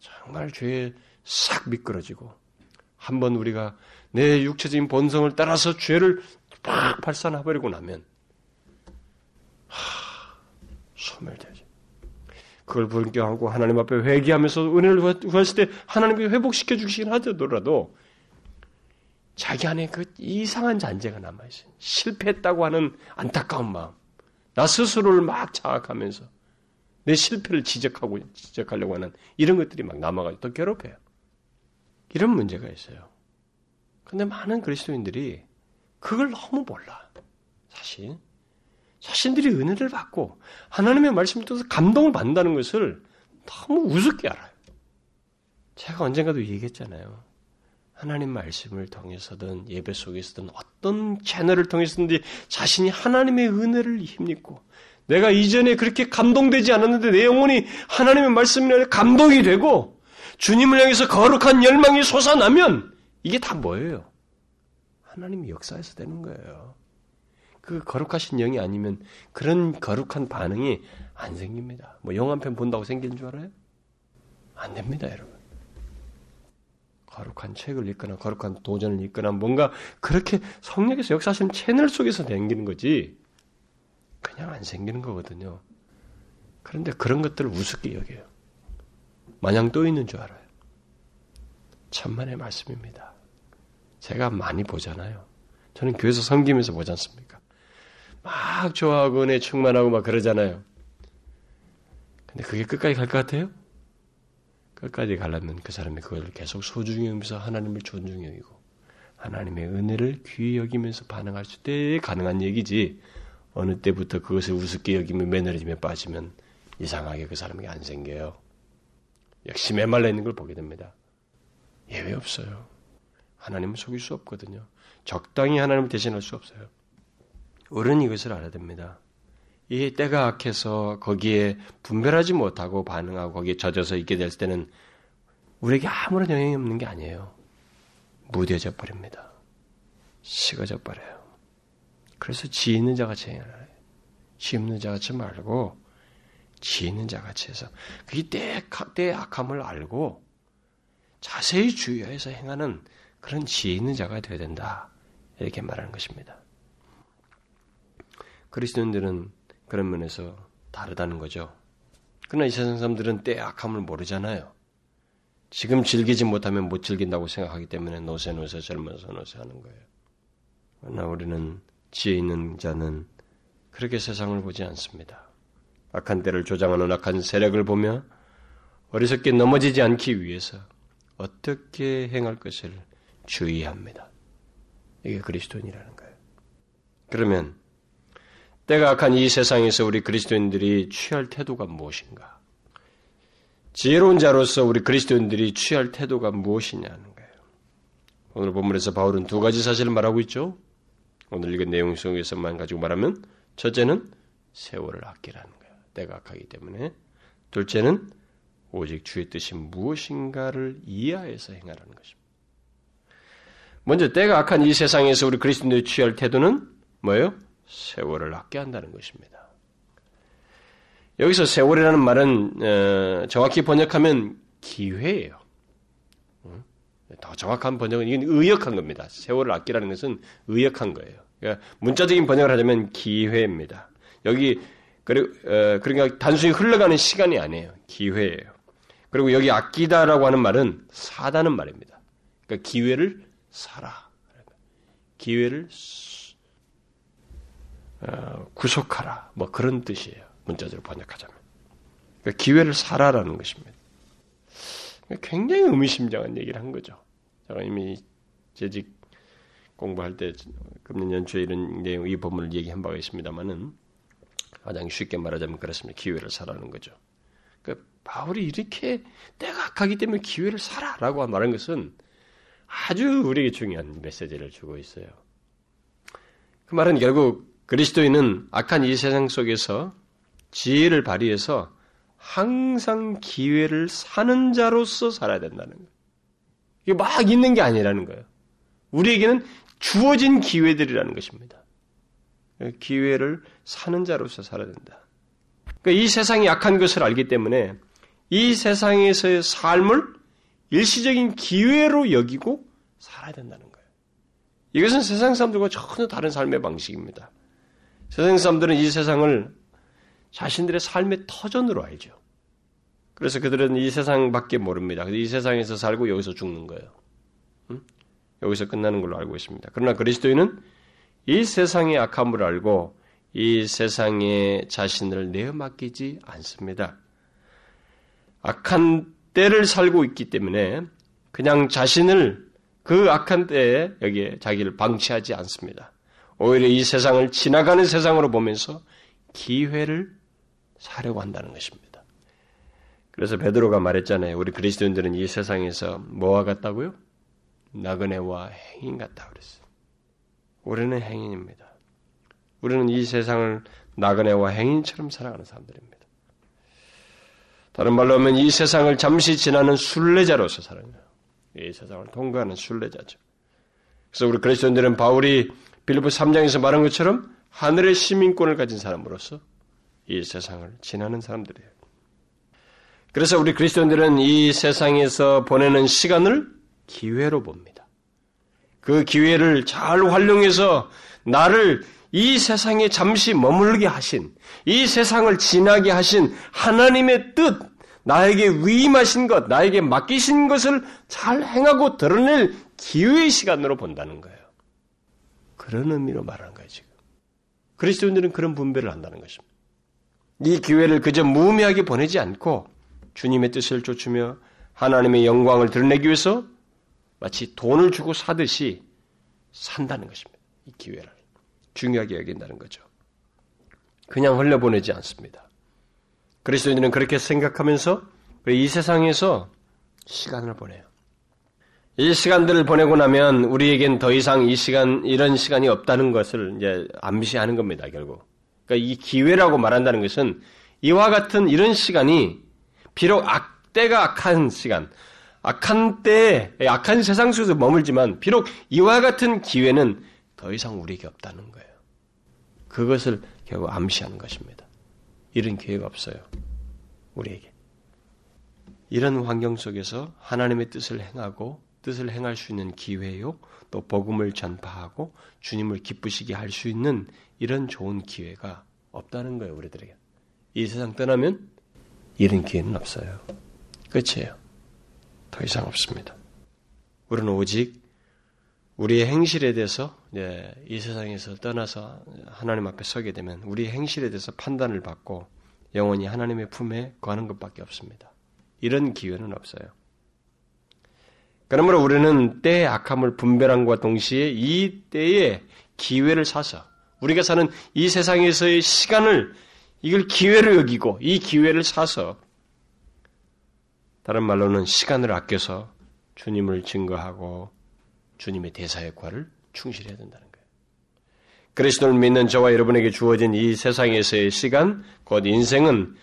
정말 죄의 싹 미끄러지고 한번 우리가 내 육체적인 본성을 따라서 죄를 팍 발산해버리고 나면 하, 소멸되죠. 그걸 불경하고 하나님 앞에 회개하면서 은혜를 구했을 때 하나님이 회복시켜 주시긴 하더라도 자기 안에 그 이상한 잔재가 남아있어요. 실패했다고 하는 안타까운 마음. 나 스스로를 막 자학하면서 내 실패를 지적하고, 지적하려고 하는 이런 것들이 막 남아가지고 또 괴롭혀요. 이런 문제가 있어요. 근데 많은 그리스도인들이 그걸 너무 몰라. 사실. 자신들이 은혜를 받고 하나님의 말씀을 통해서 감동을 받는다는 것을 너무 우습게 알아요. 제가 언젠가도 얘기했잖아요. 하나님 말씀을 통해서든 예배 속에서든 어떤 채널을 통해서든지 자신이 하나님의 은혜를 힘입고 내가 이전에 그렇게 감동되지 않았는데 내 영혼이 하나님의 말씀에 감동이 되고 주님을 향해서 거룩한 열망이 솟아나면 이게 다 뭐예요? 하나님의 역사에서 되는 거예요. 그 거룩하신 영이 아니면 그런 거룩한 반응이 안 생깁니다. 뭐 영화 편 본다고 생기는 줄 알아요? 안 됩니다, 여러분. 거룩한 책을 읽거나 거룩한 도전을 읽거나 뭔가 그렇게 성령에서 역사하시는 채널 속에서 생기는 거지 그냥 안 생기는 거거든요. 그런데 그런 것들을 우습게 여겨요. 마냥 또 있는 줄 알아요. 천만의 말씀입니다. 제가 많이 보잖아요. 저는 교회에서 섬기면서 보지 않습니까? 막 좋아하고 은혜 충만하고 막 그러잖아요. 근데 그게 끝까지 갈 것 같아요? 끝까지 가려면 그 사람이 그걸 계속 소중히 여기면서 하나님을 존중히 여기고 하나님의 은혜를 귀히 여기면서 반응할 때 가능한 얘기지 어느 때부터 그것을 우습게 여기며 매너리즘에 빠지면 이상하게 그 사람에게 안 생겨요. 역시 메말라 있는 걸 보게 됩니다. 예외 없어요. 하나님은 속일 수 없거든요. 적당히 하나님을 대신할 수 없어요. 우리는 이것을 알아야 됩니다. 이 때가 악해서 거기에 분별하지 못하고 반응하고 거기에 젖어서 있게 될 때는 우리에게 아무런 영향이 없는 게 아니에요. 무뎌져 버립니다. 식어져 버려요. 그래서 지 있는 자 같이 해야 해요. 지 없는 자 같이 말고 지 있는 자 같이 해서 그게 때, 때 악함을 알고 자세히 주의해서 행하는 그런 지혜 있는 자가 되어야 된다. 이렇게 말하는 것입니다. 그리스도인들은 그런 면에서 다르다는 거죠. 그러나 이 세상 사람들은 때 악함을 모르잖아요. 지금 즐기지 못하면 못 즐긴다고 생각하기 때문에 노세 노세 젊어서 노세 하는 거예요. 그러나 우리는 지혜 있는 자는 그렇게 세상을 보지 않습니다. 악한 때를 조장하는 악한 세력을 보며 어리석게 넘어지지 않기 위해서 어떻게 행할 것을 주의합니다. 이게 그리스도인이라는 거예요. 그러면 때가 악한 이 세상에서 우리 그리스도인들이 취할 태도가 무엇인가? 지혜로운 자로서 우리 그리스도인들이 취할 태도가 무엇이냐는 거예요. 오늘 본문에서 바울은 두 가지 사실을 말하고 있죠. 오늘 읽은 내용 속에서만 가지고 말하면 첫째는 세월을 아끼라는 거예요. 때가 악하기 때문에. 둘째는 오직 주의 뜻이 무엇인가를 이해해서 행하라는 것입니다. 먼저 때가 악한 이 세상에서 우리 그리스도인들이 취할 태도는 뭐예요? 세월을 아껴 한다는 것입니다. 여기서 세월이라는 말은 어, 정확히 번역하면 기회예요. 더 정확한 번역은 이건 의역한 겁니다. 세월을 아끼라는 것은 의역한 거예요. 그러니까 문자적인 번역을 하자면 기회입니다. 여기 어, 그러니까 단순히 흘러가는 시간이 아니에요. 기회예요. 그리고 여기 아끼다라고 하는 말은 사다는 말입니다. 그러니까 기회를 사라. 기회를 어, 구속하라. 뭐 그런 뜻이에요. 문자적으로 번역하자면. 그러니까 기회를 사라라는 것입니다. 굉장히 의미심장한 얘기를 한 거죠. 제가 이미 재직 공부할 때 금년 연초에 이런 내용 이 본문을 얘기한 바가 있습니다만은 가장 쉽게 말하자면 그렇습니다. 기회를 사라는 거죠. 그러니까 바울이 이렇게 때가 악하기 때문에 기회를 사라라고 말한 것은 아주 우리에게 중요한 메시지를 주고 있어요. 그 말은 결국 그리스도인은 악한 이 세상 속에서 지혜를 발휘해서 항상 기회를 사는 자로서 살아야 된다는 거예요. 이게 막 있는 게 아니라는 거예요. 우리에게는 주어진 기회들이라는 것입니다. 기회를 사는 자로서 살아야 된다. 그러니까 이 세상이 약한 것을 알기 때문에 이 세상에서의 삶을 일시적인 기회로 여기고 살아야 된다는 거예요. 이것은 세상 사람들과 전혀 다른 삶의 방식입니다. 세상 사람들은 이 세상을 자신들의 삶의 터전으로 알죠. 그래서 그들은 이 세상밖에 모릅니다. 이 세상에서 살고 여기서 죽는 거예요. 응? 여기서 끝나는 걸로 알고 있습니다. 그러나 그리스도인은 이 세상의 악함을 알고 이 세상에 자신을 내어 맡기지 않습니다. 악한 때를 살고 있기 때문에 그냥 자신을 그 악한 때에 여기에 자기를 방치하지 않습니다. 오히려 이 세상을 지나가는 세상으로 보면서 기회를 사려고 한다는 것입니다. 그래서 베드로가 말했잖아요. 우리 그리스도인들은 이 세상에서 뭐와 같다고요? 나그네와 행인 같다 그랬어요. 우리는 행인입니다. 우리는 이 세상을 나그네와 행인처럼 살아가는 사람들입니다. 다른 말로 하면 이 세상을 잠시 지나는 순례자로서 거예요. 이 세상을 통과하는 순례자죠. 그래서 우리 그리스도인들은 바울이 빌리프 3장에서 말한 것처럼 하늘의 시민권을 가진 사람으로서 이 세상을 지나는 사람들이에요. 그래서 우리 그리스도인들은 이 세상에서 보내는 시간을 기회로 봅니다. 그 기회를 잘 활용해서 나를 이 세상에 잠시 머물게 하신, 이 세상을 지나게 하신 하나님의 뜻, 나에게 위임하신 것, 나에게 맡기신 것을 잘 행하고 드러낼 기회의 시간으로 본다는 거예요. 그런 의미로 말하는 거예요, 지금. 그리스도인들은 그런 분배를 한다는 것입니다. 이 기회를 그저 무의미하게 보내지 않고 주님의 뜻을 쫓으며 하나님의 영광을 드러내기 위해서 마치 돈을 주고 사듯이 산다는 것입니다. 이 기회를. 중요하게 여긴다는 거죠. 그냥 흘려보내지 않습니다. 그리스도인들은 그렇게 생각하면서 이 세상에서 시간을 보내요. 이 시간들을 보내고 나면 우리에겐 더 이상 이 시간, 이런 시간이 없다는 것을 이제 암시하는 겁니다, 결국. 그러니까 이 기회라고 말한다는 것은 이와 같은 이런 시간이 비록 악때가 악한 시간, 악한 때에, 악한 세상 속에서 머물지만 비록 이와 같은 기회는 더 이상 우리에게 없다는 거예요. 그것을 결국 암시하는 것입니다. 이런 기회가 없어요. 우리에게. 이런 환경 속에서 하나님의 뜻을 행하고 뜻을 행할 수 있는 기회요. 또 복음을 전파하고 주님을 기쁘시게 할 수 있는 이런 좋은 기회가 없다는 거예요, 우리들에게. 이 세상 떠나면 이런 기회는 없어요. 끝이에요. 더 이상 없습니다. 우리는 오직 우리의 행실에 대해서 이 세상에서 떠나서 하나님 앞에 서게 되면 우리의 행실에 대해서 판단을 받고 영원히 하나님의 품에 거하는 것밖에 없습니다. 이런 기회는 없어요. 그러므로 우리는 때의 악함을 분별함과 동시에 이 때에 기회를 사서 우리가 사는 이 세상에서의 시간을 이걸 기회로 여기고 이 기회를 사서 다른 말로는 시간을 아껴서 주님을 증거하고 주님의 대사 역할을 충실해야 된다는 거예요. 그리스도를 믿는 저와 여러분에게 주어진 이 세상에서의 시간, 곧 인생은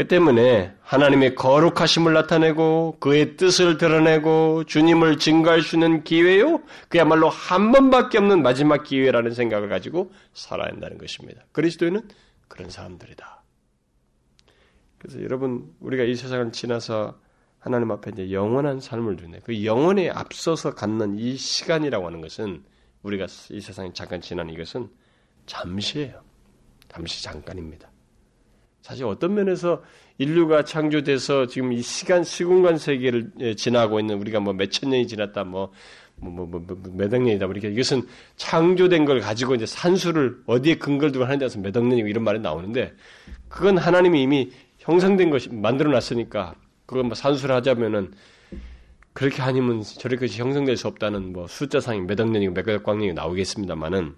그 때문에 하나님의 거룩하심을 나타내고 그의 뜻을 드러내고 주님을 증거할 수 있는 기회요. 그야말로 한 번밖에 없는 마지막 기회라는 생각을 가지고 살아야 한다는 것입니다. 그리스도인은 그런 사람들이다. 그래서 여러분 우리가 이 세상을 지나서 하나님 앞에 이제 영원한 삶을 누네. 그 영원에 앞서서 갖는 이 시간이라고 하는 것은 우리가 이 세상에 잠깐 지나는 이것은 잠시예요. 잠시 잠깐입니다. 사실 어떤 면에서 인류가 창조돼서 지금 이 시간 시공간 세계를 예, 지나고 있는 우리가 뭐 몇 천 년이 지났다 뭐 뭐, 뭐, 뭐, 몇억 년이다. 그러니까 이것은 창조된 걸 가지고 이제 산수를 어디에 근거를 두고 하는 데서 몇억 년이고 이런 말이 나오는데 그건 하나님이 이미 형성된 것이 만들어 놨으니까 그건 뭐 산수를 하자면은 그렇게 아니면 저렇게 형성될 수 없다는 뭐 숫자상이 몇억 년이고 몇억 광년이 나오겠습니다만은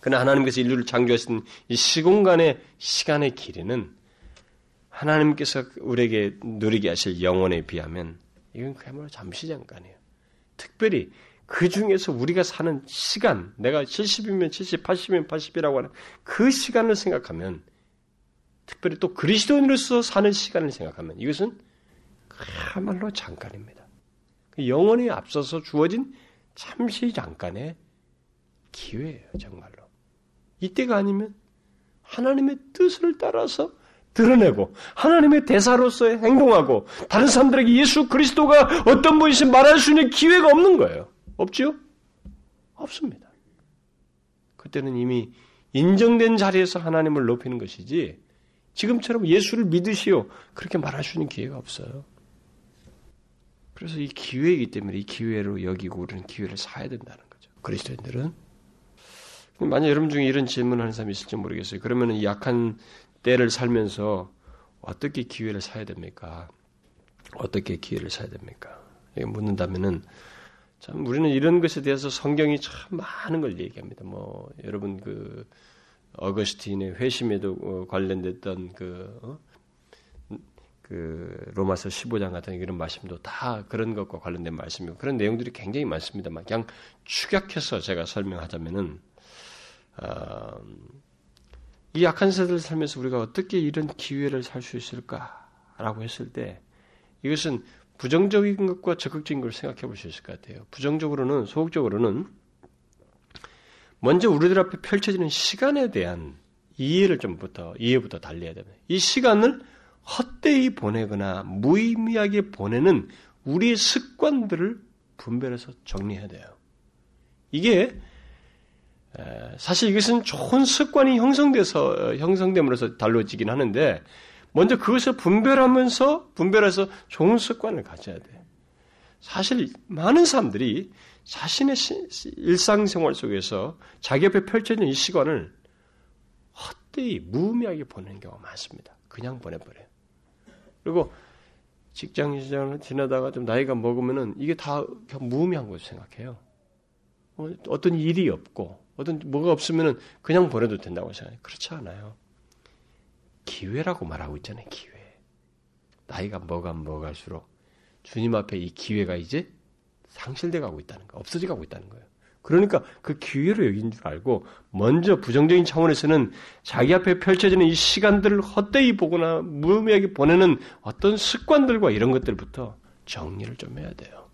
그러나 하나님께서 인류를 창조하신 이 시공간의 시간의 길이는 하나님께서 우리에게 누리게 하실 영혼에 비하면 이건 그야말로 잠시 잠깐이에요. 특별히 그 중에서 우리가 사는 시간, 내가 70이면 70, 80이면 80이라고 하는 그 시간을 생각하면 특별히 또 그리스도인으로서 사는 시간을 생각하면 이것은 그야말로 잠깐입니다. 그 영원히 앞서서 주어진 잠시 잠깐의 기회예요, 정말로. 이때가 아니면 하나님의 뜻을 따라서 드러내고 하나님의 대사로서 행동하고 다른 사람들에게 예수 그리스도가 어떤 분이신 말할 수 있는 기회가 없는 거예요. 없죠? 없습니다. 그때는 이미 인정된 자리에서 하나님을 높이는 것이지 지금처럼 예수를 믿으시오. 그렇게 말할 수 있는 기회가 없어요. 그래서 이 기회이기 때문에 이 기회로 여기고 우리는 기회를 사야 된다는 거죠. 그리스도인들은. 만약 여러분 중에 이런 질문하는 사람이 있을지 모르겠어요. 그러면 이 약한 때를 살면서 어떻게 기회를 사야 됩니까? 어떻게 기회를 사야 됩니까? 묻는다면은 참 우리는 이런 것에 대해서 성경이 참 많은 걸 얘기합니다. 뭐 여러분 그 어거스틴의 회심에도 어, 관련됐던 그, 어? 그 로마서 15장 같은 이런 말씀도 다 그런 것과 관련된 말씀이고 그런 내용들이 굉장히 많습니다만 그냥 축약해서 제가 설명하자면은 어, 이 약한 세대를 살면서 우리가 어떻게 이런 기회를 살 수 있을까라고 했을 때 이것은 부정적인 것과 적극적인 걸 생각해 볼 수 있을 것 같아요. 부정적으로는 소극적으로는 먼저 우리들 앞에 펼쳐지는 시간에 대한 이해를 좀부터 이해부터 달려야 됩니다. 이 시간을 헛되이 보내거나 무의미하게 보내는 우리의 습관들을 분별해서 정리해야 돼요. 이게 사실 이것은 좋은 습관이 형성돼서 어, 형성됨으로써 달라지긴 하는데 먼저 그것을 분별하면서 분별해서 좋은 습관을 가져야 돼. 사실 많은 사람들이 자신의 일상생활 속에서 자기 옆에 펼쳐진 이 시간을 헛되이 무의미하게 보내는 경우가 많습니다. 그냥 보내버려요. 그리고 직장 시장을 지나다가 좀 나이가 먹으면은 이게 다 무의미한 것으로 생각해요. 어, 어떤 일이 없고 어떤 뭐가 없으면은 그냥 보내도 된다고 생각해요. 그렇지 않아요. 기회라고 말하고 있잖아요. 기회. 나이가 먹어 먹을수록 주님 앞에 이 기회가 이제 상실돼 가고 있다는 거, 없어져 가고 있다는 거예요. 그러니까 그 기회로 여긴 줄 알고 먼저 부정적인 차원에서는 자기 앞에 펼쳐지는 이 시간들을 헛되이 보거나 무의미하게 보내는 어떤 습관들과 이런 것들부터 정리를 좀 해야 돼요.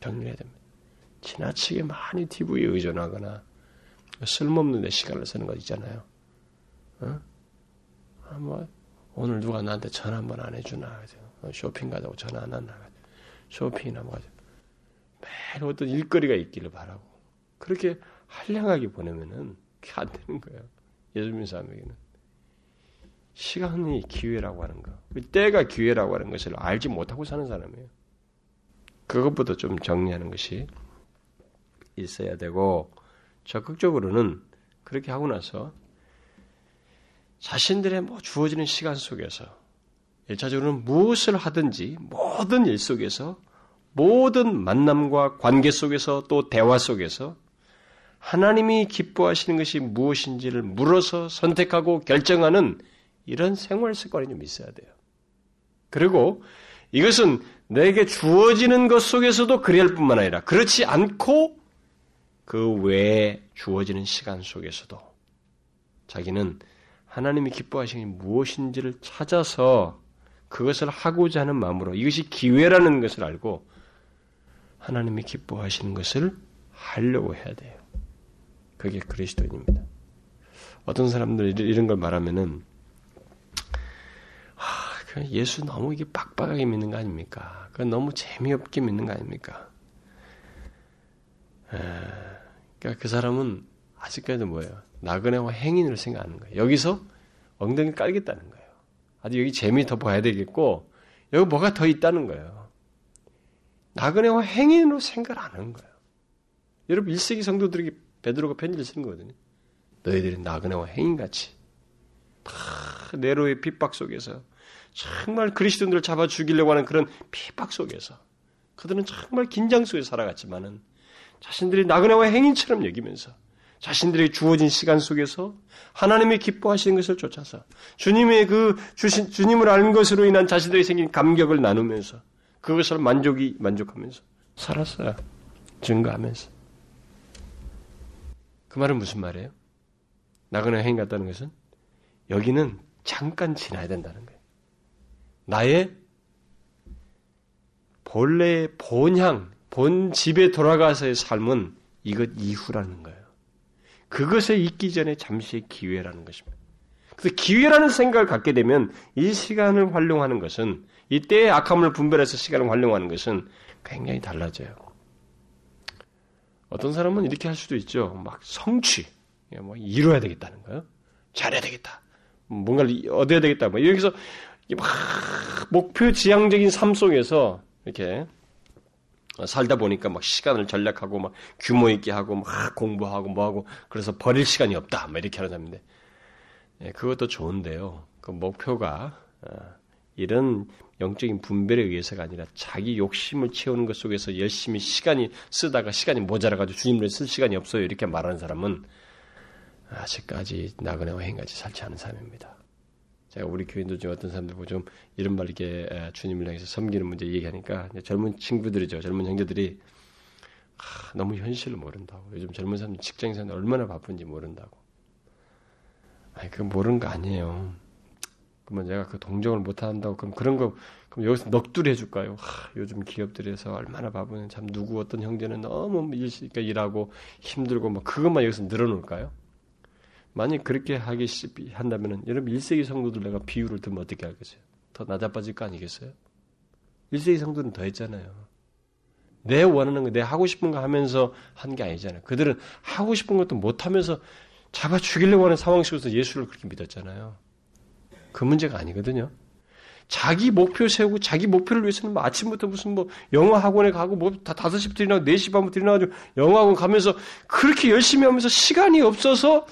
정리해야 됩니다. 지나치게 많이 TV에 의존하거나 쓸모없는 내 시간을 쓰는 거 있잖아요. 어? 아, 뭐 오늘 누가 나한테 전화 한 번 안 해주나 쇼핑 가자고 전화 안 하나 쇼핑이나 뭐 매일 어떤 일거리가 있기를 바라고 그렇게 한량하게 보내면은 그게 안 되는 거예요. 예수 믿는 사람에게는 시간이 기회라고 하는 거, 때가 기회라고 하는 것을 알지 못하고 사는 사람이에요. 그것부터 좀 정리하는 것이 있어야 되고 적극적으로는 그렇게 하고 나서 자신들의 뭐 주어지는 시간 속에서 일차적으로는 무엇을 하든지 모든 일 속에서 모든 만남과 관계 속에서 또 대화 속에서 하나님이 기뻐하시는 것이 무엇인지를 물어서 선택하고 결정하는 이런 생활 습관이 좀 있어야 돼요. 그리고 이것은 내게 주어지는 것 속에서도 그래야 할 뿐만 아니라 그렇지 않고 그 외에 주어지는 시간 속에서도 자기는 하나님이 기뻐하시는 게 무엇인지를 찾아서 그것을 하고자 하는 마음으로 이것이 기회라는 것을 알고 하나님이 기뻐하시는 것을 하려고 해야 돼요. 그게 그리스도인입니다. 어떤 사람들 이런 걸 말하면은 아, 예수 너무 이게 빡빡하게 믿는 거 아닙니까? 그 너무 재미없게 믿는 거 아닙니까? 에, 그러니까 그 사람은 아직까지도 뭐예요? 나그네와 행인을 생각하는 거예요. 여기서 엉덩이 깔겠다는 거예요. 아주 여기 재미 더 봐야 되겠고 여기 뭐가 더 있다는 거예요. 나그네와 행인으로 생각을 안 하는 거예요. 여러분 1세기 성도들에게 베드로가 편지를 쓴 거거든요. 너희들이 나그네와 행인같이 다 네로의 핍박 속에서 정말 그리스도인들을 잡아 죽이려고 하는 그런 핍박 속에서 그들은 정말 긴장 속에 살아갔지만은 자신들이 나그네와 행인처럼 여기면서 자신들에게 주어진 시간 속에서 하나님이 기뻐하시는 것을 쫓아서 주님의 그 주신 주님을 아는 것으로 인한 자신들에게 생긴 감격을 나누면서 그것을 만족이 만족하면서 살았어요. 증거하면서. 그 말은 무슨 말이에요? 나그네 행인 같다는 것은 여기는 잠깐 지나야 된다는 거예요. 나의 본래의 본향, 본 집에 돌아가서의 삶은 이것 이후라는 거예요. 그것에 있기 전에 잠시의 기회라는 것입니다. 그래서 기회라는 생각을 갖게 되면 이 시간을 활용하는 것은 이때의 악함을 분별해서 시간을 활용하는 것은 굉장히 달라져요. 어떤 사람은 이렇게 할 수도 있죠. 막 성취, 뭐 이뤄야 되겠다는 거예요. 잘해야 되겠다. 뭔가를 얻어야 되겠다. 뭐 여기서 막 목표 지향적인 삶 속에서 이렇게 살다 보니까 막 시간을 전략하고 막 규모 있게 하고 막 공부하고 뭐하고 그래서 버릴 시간이 없다. 막 이렇게 하는 사람인데 예, 그것도 좋은데요. 그 목표가 어, 이런 영적인 분별에 의해서가 아니라 자기 욕심을 채우는 것 속에서 열심히 시간이 쓰다가 시간이 모자라가지고 주님을 쓸 시간이 없어요. 이렇게 말하는 사람은 아직까지 나그네와 행까지 살지 않은 사람입니다. 제가 우리 교인들 중에 어떤 사람들 보고 좀말 이렇게 주님을 향해서 섬기는 문제 얘기하니까 젊은 친구들이죠. 젊은 형제들이 아, 너무 현실을 모른다고. 요즘 젊은 사람 직장 생활 얼마나 바쁜지 모른다고. 아니, 그 모르는 거 아니에요. 그러면 내가 그 동정을 못 한다고 그럼 그런 거 그럼 여기서 넋두리 해줄까요? 하, 요즘 기업들에서 얼마나 바쁘면 참 누구 어떤 형제는 너무 일, 그러니까 일하고 힘들고 뭐 그것만 여기서 늘어놓을까요? 만약 그렇게 하기 한다면은 여러분 1세기 성도들 내가 비유를 들면 어떻게 하겠어요? 더 낮아빠질 거 아니겠어요? 1세기 성도는 더 했잖아요. 내 원하는 거, 내 하고 싶은 거 하면서 한 게 아니잖아요. 그들은 하고 싶은 것도 못 하면서 잡아 죽이려고 하는 상황 속에서 예수를 그렇게 믿었잖아요. 그 문제가 아니거든요. 자기 목표 세우고 자기 목표를 위해서는 뭐 아침부터 무슨 뭐 영어 학원에 가고 뭐다 5시부터 일어나고 4시 반부터 일어나가지고 영어 학원 가면서 그렇게 열심히 하면서 시간이 없어서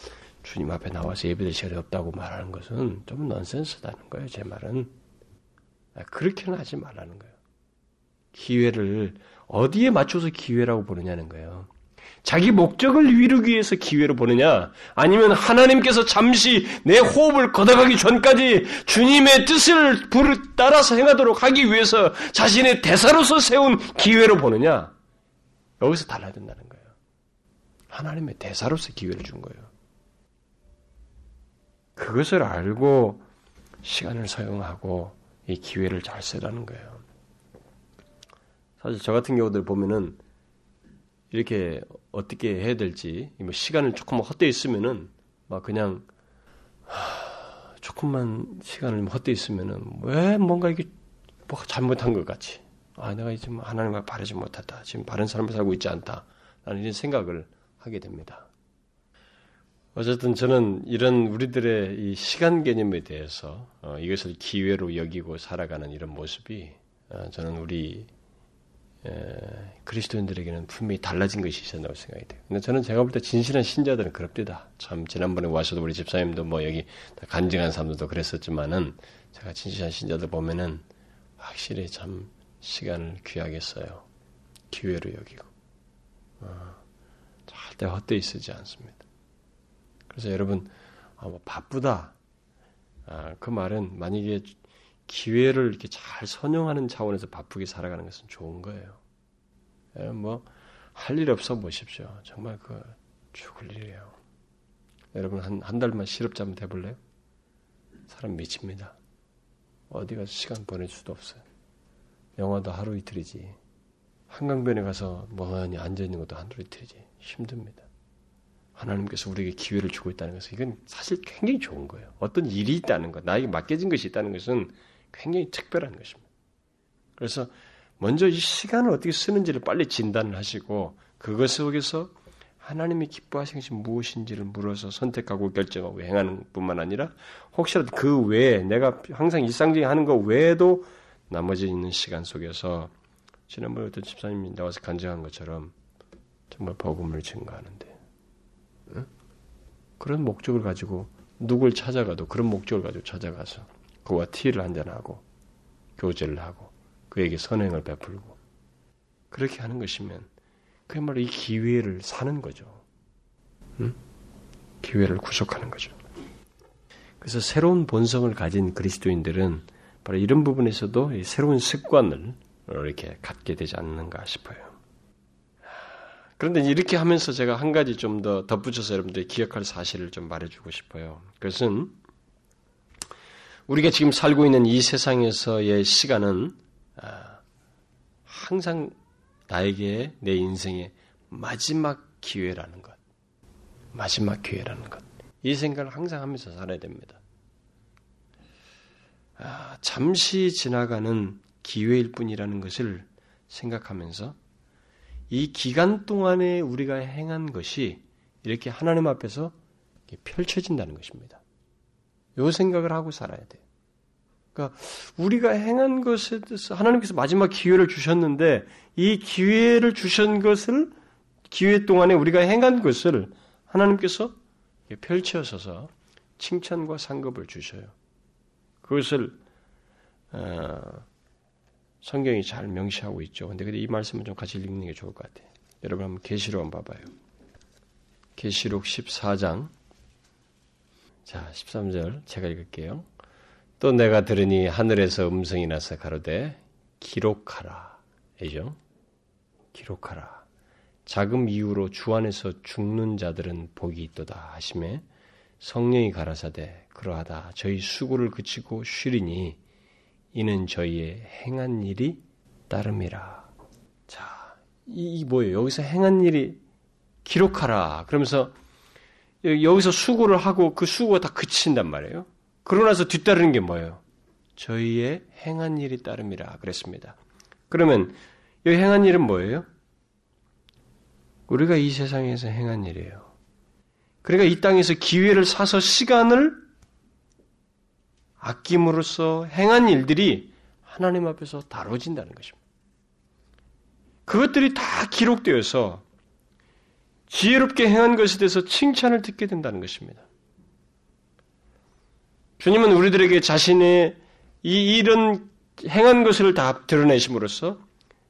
주님 앞에 나와서 예배될 시간이 없다고 말하는 것은 좀 넌센스다는 거예요, 제 말은. 아, 그렇게는 하지 말라는 거예요. 기회를 어디에 맞춰서 기회라고 보느냐는 거예요. 자기 목적을 이루기 위해서 기회로 보느냐, 아니면 하나님께서 잠시 내 호흡을 걷어가기 전까지 주님의 뜻을 따라서 행하도록 하기 위해서 자신의 대사로서 세운 기회로 보느냐, 여기서 달라야 된다는 거예요. 하나님의 대사로서 기회를 준 거예요. 그것을 알고 시간을 사용하고 이 기회를 잘 쓰라는 거예요. 사실 저 같은 경우들 보면은 이렇게 어떻게 해야 될지 뭐 시간을 조금 헛되이 쓰면은 막 그냥 조금만 시간을 헛되이 쓰면은 왜 뭔가 이게 뭐 잘못한 것 같이 아 내가 지금 하나님과 바르지 못했다 지금 바른 삶을 살고 있지 않다 라는 이런 생각을 하게 됩니다. 어쨌든 저는 이런 우리들의 이 시간 개념에 대해서 어, 이것을 기회로 여기고 살아가는 이런 모습이 어, 저는 우리 에, 그리스도인들에게는 분명히 달라진 것이 있었다고 생각이 돼요. 근데 저는 제가 볼 때 진실한 신자들은 그럽니다. 참 지난번에 와서도 우리 집사님도 뭐 여기 간증한 사람들도 그랬었지만은 제가 진실한 신자들 보면은 확실히 참 시간을 귀하게 써요. 기회로 여기고 어, 절대 헛되이 쓰지 않습니다. 그래서 여러분 아, 뭐 바쁘다. 아, 그 말은 만약에 기회를 이렇게 잘 선용하는 차원에서 바쁘게 살아가는 것은 좋은 거예요. 뭐 할 일 없어 보십시오. 정말 그 죽을 일이에요. 여러분 한 한 달만 실업자 한번 해볼래요? 사람 미칩니다. 어디 가서 시간 보낼 수도 없어요. 영화도 하루 이틀이지. 한강변에 가서 멍하니 앉아 있는 것도 하루 이틀이지. 힘듭니다. 하나님께서 우리에게 기회를 주고 있다는 것은 이건 사실 굉장히 좋은 거예요. 어떤 일이 있다는 것, 나에게 맡겨진 것이 있다는 것은 굉장히 특별한 것입니다. 그래서 먼저 이 시간을 어떻게 쓰는지를 빨리 진단을 하시고 그것 속에서 하나님이 기뻐하시는 것이 무엇인지를 물어서 선택하고 결정하고 행하는 뿐만 아니라 혹시라도 그 외에 내가 항상 일상적인 하는 것 외에도 나머지 있는 시간 속에서 지난번에 어떤 집사님이 나와서 간증한 것처럼 정말 복음을 증거하는데 그런 목적을 가지고 누굴 찾아가도 그런 목적을 가지고 찾아가서 그와 티를 한잔하고 교제를 하고 그에게 선행을 베풀고 그렇게 하는 것이면 그야말로 이 기회를 사는 거죠. 응? 기회를 구속하는 거죠. 그래서 새로운 본성을 가진 그리스도인들은 바로 이런 부분에서도 새로운 습관을 이렇게 갖게 되지 않는가 싶어요. 그런데 이렇게 하면서 제가 한 가지 좀 더 덧붙여서 여러분들이 기억할 사실을 좀 말해주고 싶어요. 그것은 우리가 지금 살고 있는 이 세상에서의 시간은 아, 항상 나에게 내 인생의 마지막 기회라는 것. 마지막 기회라는 것. 이 생각을 항상 하면서 살아야 됩니다. 아, 잠시 지나가는 기회일 뿐이라는 것을 생각하면서 이 기간 동안에 우리가 행한 것이 이렇게 하나님 앞에서 펼쳐진다는 것입니다. 요 생각을 하고 살아야 돼요. 그러니까 우리가 행한 것에 대해서 하나님께서 마지막 기회를 주셨는데 이 기회를 주신 것을 기회 동안에 우리가 행한 것을 하나님께서 펼쳐서서 칭찬과 상급을 주셔요. 그것을 어, 성경이 잘 명시하고 있죠. 근데 이 말씀은 좀 같이 읽는 게 좋을 것 같아요. 여러분 한번 계시록 한번 봐봐요. 계시록 14장 자 13절 제가 읽을게요. 또 내가 들으니 하늘에서 음성이 나서 가로되 기록하라. 이죠? 기록하라. 자금 이후로 주 안에서 죽는 자들은 복이 있도다 하심에 성령이 가라사대 그러하다 저희 수고를 그치고 쉬리니 이는 저희의 행한 일이 따름이라. 자, 이, 이 뭐예요? 여기서 행한 일이 기록하라. 그러면서 여기서 수고를 하고 그 수고가 다 그친단 말이에요. 그러고 나서 뒤따르는 게 뭐예요? 저희의 행한 일이 따름이라 그랬습니다. 그러면 이 행한 일은 뭐예요? 우리가 이 세상에서 행한 일이에요. 그러니까 이 땅에서 기회를 사서 시간을 아낌으로써 행한 일들이 하나님 앞에서 다뤄진다는 것입니다. 그것들이 다 기록되어서 지혜롭게 행한 것에 대해서 칭찬을 듣게 된다는 것입니다. 주님은 우리들에게 자신의 이 이런 행한 것을 다 드러내심으로써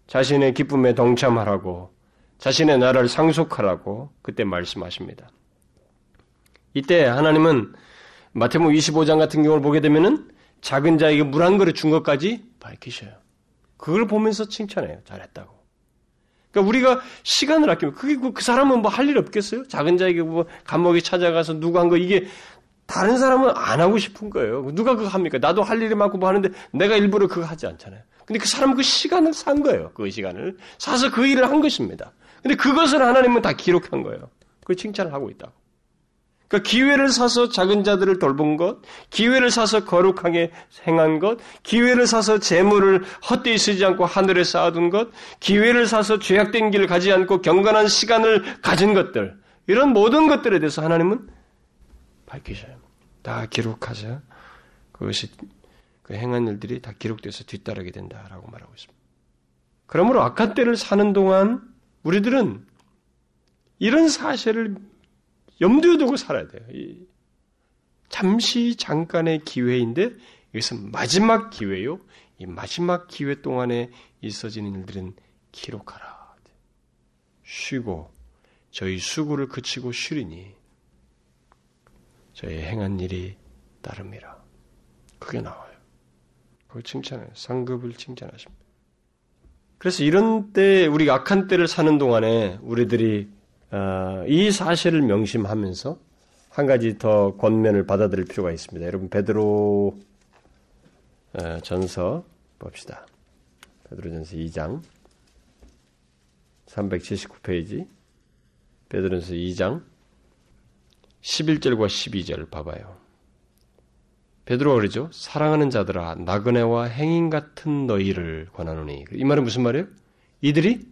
자신의 기쁨에 동참하라고 자신의 나라를 상속하라고 그때 말씀하십니다. 이때 하나님은 마태복음 25장 같은 경우를 보게 되면은 작은 자에게 물 한 그릇 준 것까지 밝히셔요. 그걸 보면서 칭찬해요. 잘했다고. 그러니까 우리가 시간을 아끼면 그게 그, 그 사람은 뭐 할 일 없겠어요? 작은 자에게 뭐 감옥에 찾아가서 누가 한 거 이게 다른 사람은 안 하고 싶은 거예요. 누가 그거 합니까? 나도 할 일이 많고 뭐 하는데 내가 일부러 그거 하지 않잖아요. 근데 그 사람은 그 시간을 산 거예요. 그 시간을 사서 그 일을 한 것입니다. 근데 그것을 하나님은 다 기록한 거예요. 그 칭찬을 하고 있다고. 그러니까 기회를 사서 작은 자들을 돌본 것, 기회를 사서 거룩하게 행한 것, 기회를 사서 재물을 헛되이 쓰지 않고 하늘에 쌓아둔 것, 기회를 사서 죄악된 길을 가지 않고 경건한 시간을 가진 것들, 이런 모든 것들에 대해서 하나님은 밝히셔요. 다 기록하셔. 그것이 그 행한 일들이 다 기록돼서 뒤따르게 된다라고 말하고 있습니다. 그러므로 악한 때를 사는 동안 우리들은 이런 사실을 염두에 두고 살아야 돼요. 잠시 잠깐의 기회인데 이것은 마지막 기회요. 이 마지막 기회 동안에 있어지는 일들은 기록하라. 쉬고 저희 수고를 그치고 쉬리니 저희 행한 일이 따릅니다. 그게 나와요. 그걸 칭찬해요. 상급을 칭찬하십니다. 그래서 이런 때 우리가 악한 때를 사는 동안에 우리들이 어, 이 사실을 명심하면서 한 가지 더 권면을 받아들일 필요가 있습니다. 여러분 베드로 어, 전서 봅시다. 베드로 전서 2장 379페이지 베드로전서 2장 11절과 12절 봐봐요. 베드로가 그러죠. 사랑하는 자들아 나그네와 행인 같은 너희를 권하노니 이 말은 무슨 말이에요? 이들이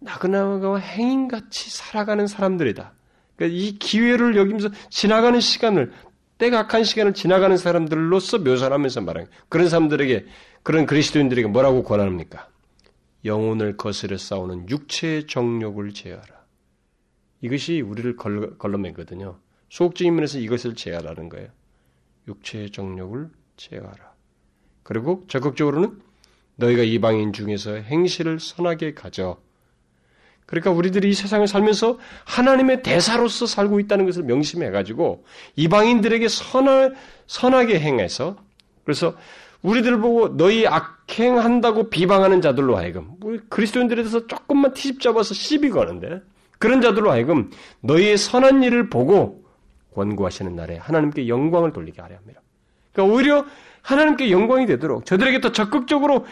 나그나와 행인같이 살아가는 사람들이다. 그러니까 이 기회를 여기면서 지나가는 시간을 때가 악한 시간을 지나가는 사람들로서 묘사를 하면서 말하는 그런 사람들에게 그런 그리스도인들에게 뭐라고 권합니까? 영혼을 거스려 싸우는 육체의 정욕을 제어하라. 이것이 우리를 걸러매거든요. 소극적인 면에서 이것을 제어하라는 거예요. 육체의 정욕을 제어하라. 그리고 적극적으로는 너희가 이방인 중에서 행실을 선하게 가져 그러니까 우리들이 이 세상을 살면서 하나님의 대사로서 살고 있다는 것을 명심해가지고 이방인들에게 선을, 선하게 행해서 그래서 우리들 보고 너희 악행한다고 비방하는 자들로 하여금 그리스도인들에 대해서 조금만 티집 잡아서 시비 거는데 그런 자들로 하여금 너희의 선한 일을 보고 권고하시는 날에 하나님께 영광을 돌리게 하려 합니다. 그러니까 오히려 하나님께 영광이 되도록 저들에게 더 적극적으로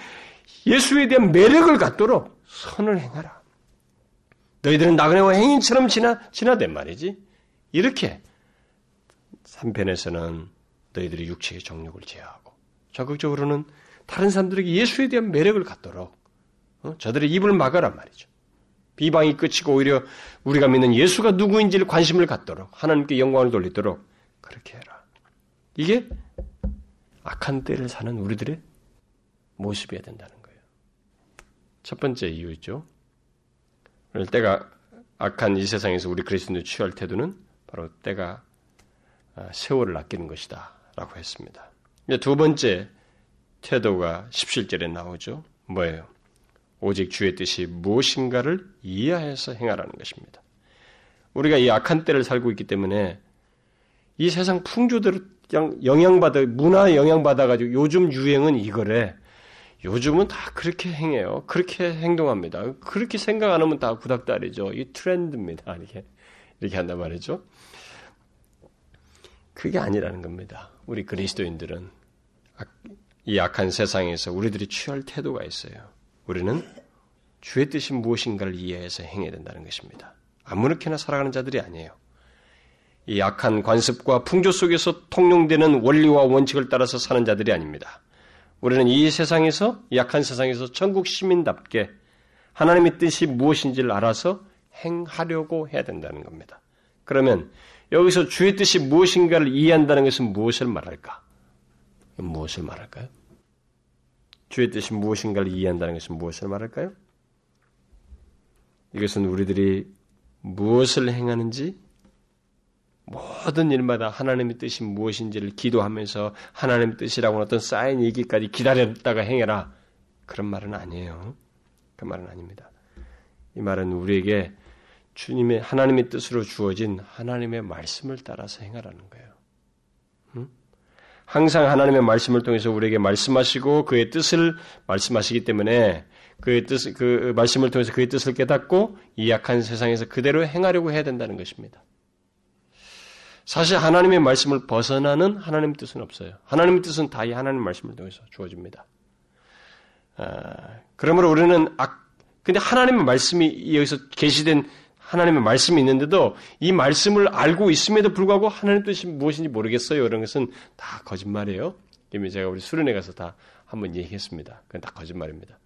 예수에 대한 매력을 갖도록 선을 행하라. 너희들은 나그네와 행인처럼 지나, 지나된 말이지. 이렇게 3편에서는 너희들이 육체의 정욕을 제어하고 적극적으로는 다른 사람들에게 예수에 대한 매력을 갖도록 어? 저들의 입을 막아란 말이죠. 비방이 끝이고 오히려 우리가 믿는 예수가 누구인지를 관심을 갖도록 하나님께 영광을 돌리도록 그렇게 해라. 이게 악한 때를 사는 우리들의 모습이어야 된다는 거예요. 첫 번째 이유죠. 때가 악한 이 세상에서 우리 그리스도인의 취할 태도는 바로 때가 아, 세월을 아끼는 것이다. 라고 했습니다. 두 번째 태도가 17절에 나오죠. 뭐예요? 오직 주의 뜻이 무엇인가를 이해해서 행하라는 것입니다. 우리가 이 악한 때를 살고 있기 때문에 이 세상 풍조대로 영향받아, 문화 영향받아가지고 요즘 유행은 이거래. 요즘은 다 그렇게 행해요. 그렇게 행동합니다. 그렇게 생각 안 하면 다 구닥다리죠. 이 트렌드입니다. 이렇게, 이렇게 한단 말이죠. 그게 아니라는 겁니다. 우리 그리스도인들은 이 악한 세상에서 우리들이 취할 태도가 있어요. 우리는 주의 뜻이 무엇인가를 이해해서 행해야 된다는 것입니다. 아무렇게나 살아가는 자들이 아니에요. 이 악한 관습과 풍조 속에서 통용되는 원리와 원칙을 따라서 사는 자들이 아닙니다. 우리는 이 세상에서, 약한 세상에서 천국 시민답게 하나님의 뜻이 무엇인지를 알아서 행하려고 해야 된다는 겁니다. 그러면 여기서 주의 뜻이 무엇인가를 이해한다는 것은 무엇을 말할까? 무엇을 말할까요? 주의 뜻이 무엇인가를 이해한다는 것은 무엇을 말할까요? 이것은 우리들이 무엇을 행하는지 모든 일마다 하나님의 뜻이 무엇인지를 기도하면서 하나님의 뜻이라고 어떤 쌓인 얘기까지 기다렸다가 행해라. 그런 말은 아니에요. 그 말은 아닙니다. 이 말은 우리에게 주님의 하나님의 뜻으로 주어진 하나님의 말씀을 따라서 행하라는 거예요. 응? 항상 하나님의 말씀을 통해서 우리에게 말씀하시고 그의 뜻을 말씀하시기 때문에 그의 뜻, 그 말씀을 통해서 그의 뜻을 깨닫고 이 약한 세상에서 그대로 행하려고 해야 된다는 것입니다. 사실 하나님의 말씀을 벗어나는 하나님의 뜻은 없어요. 하나님의 뜻은 다 이 하나님의 말씀을 통해서 주어집니다. 아, 그러므로 우리는 악, 근데 하나님의 말씀이 여기서 계시된 하나님의 말씀이 있는데도 이 말씀을 알고 있음에도 불구하고 하나님 뜻이 무엇인지 모르겠어요. 이런 것은 다 거짓말이에요. 이미 제가 우리 수련회 가서 다 한번 얘기했습니다. 그건 다 거짓말입니다.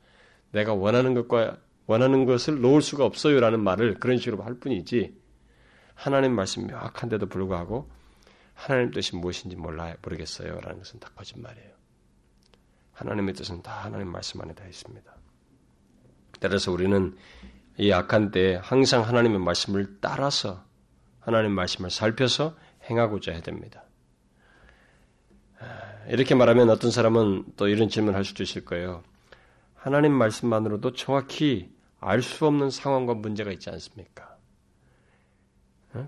내가 원하는 것과 원하는 것을 놓을 수가 없어요라는 말을 그런 식으로 할 뿐이지 하나님 말씀 명확한데도 불구하고 하나님 뜻이 무엇인지 몰라 모르겠어요 라는 것은 다 거짓말이에요. 하나님의 뜻은 다 하나님 말씀 안에 다 있습니다. 따라서 우리는 이 악한 때에 항상 하나님의 말씀을 따라서 하나님 말씀을 살펴서 행하고자 해야 됩니다. 아, 이렇게 말하면 어떤 사람은 또 이런 질문을 할 수도 있을 거예요. 하나님 말씀만으로도 정확히 알 수 없는 상황과 문제가 있지 않습니까?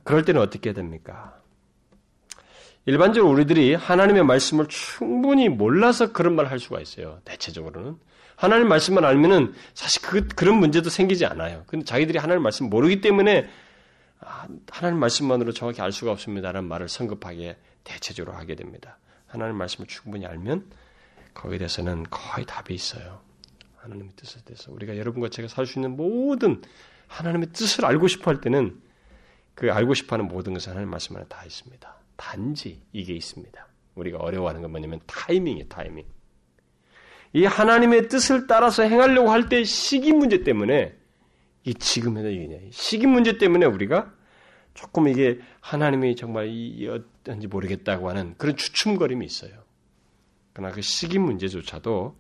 그럴 때는 어떻게 됩니까? 일반적으로 우리들이 하나님의 말씀을 충분히 몰라서 그런 말을 할 수가 있어요. 대체적으로는. 하나님 말씀만 알면은 사실 그, 그런 문제도 생기지 않아요. 근데 자기들이 하나님 말씀 모르기 때문에 아, 하나님 말씀만으로 정확히 알 수가 없습니다라는 말을 성급하게 대체적으로 하게 됩니다. 하나님 말씀을 충분히 알면 거기에 대해서는 거의 답이 있어요. 하나님의 뜻에 대해서. 우리가 여러분과 제가 살 수 있는 모든 하나님의 뜻을 알고 싶어 할 때는 그 알고 싶어하는 모든 것은 하나님 말씀 안에 다 있습니다. 단지 이게 있습니다. 우리가 어려워하는 건 뭐냐면 타이밍이에요, 타이밍. 이 하나님의 뜻을 따라서 행하려고 할 때 시기 문제 때문에 이 지금에도 이게 시기 문제 때문에 우리가 조금 이게 하나님이 정말 이 어떤지 모르겠다고 하는 그런 주춤거림이 있어요. 그러나 그 시기 문제조차도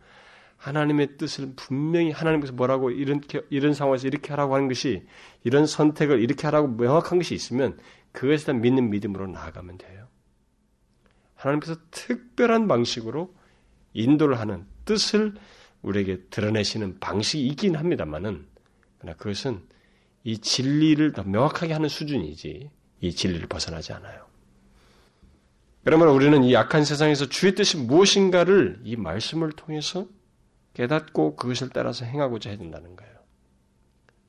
하나님의 뜻을 분명히 하나님께서 뭐라고 이런 이런 상황에서 이렇게 하라고 하는 것이 이런 선택을 이렇게 하라고 명확한 것이 있으면 그것에 대한 믿는 믿음으로 나아가면 돼요. 하나님께서 특별한 방식으로 인도를 하는 뜻을 우리에게 드러내시는 방식이 있긴 합니다만은 그러나 그것은 이 진리를 더 명확하게 하는 수준이지 이 진리를 벗어나지 않아요. 그러면 우리는 이 약한 세상에서 주의 뜻이 무엇인가를 이 말씀을 통해서 깨닫고 그것을 따라서 행하고자 해야 된다는 거예요.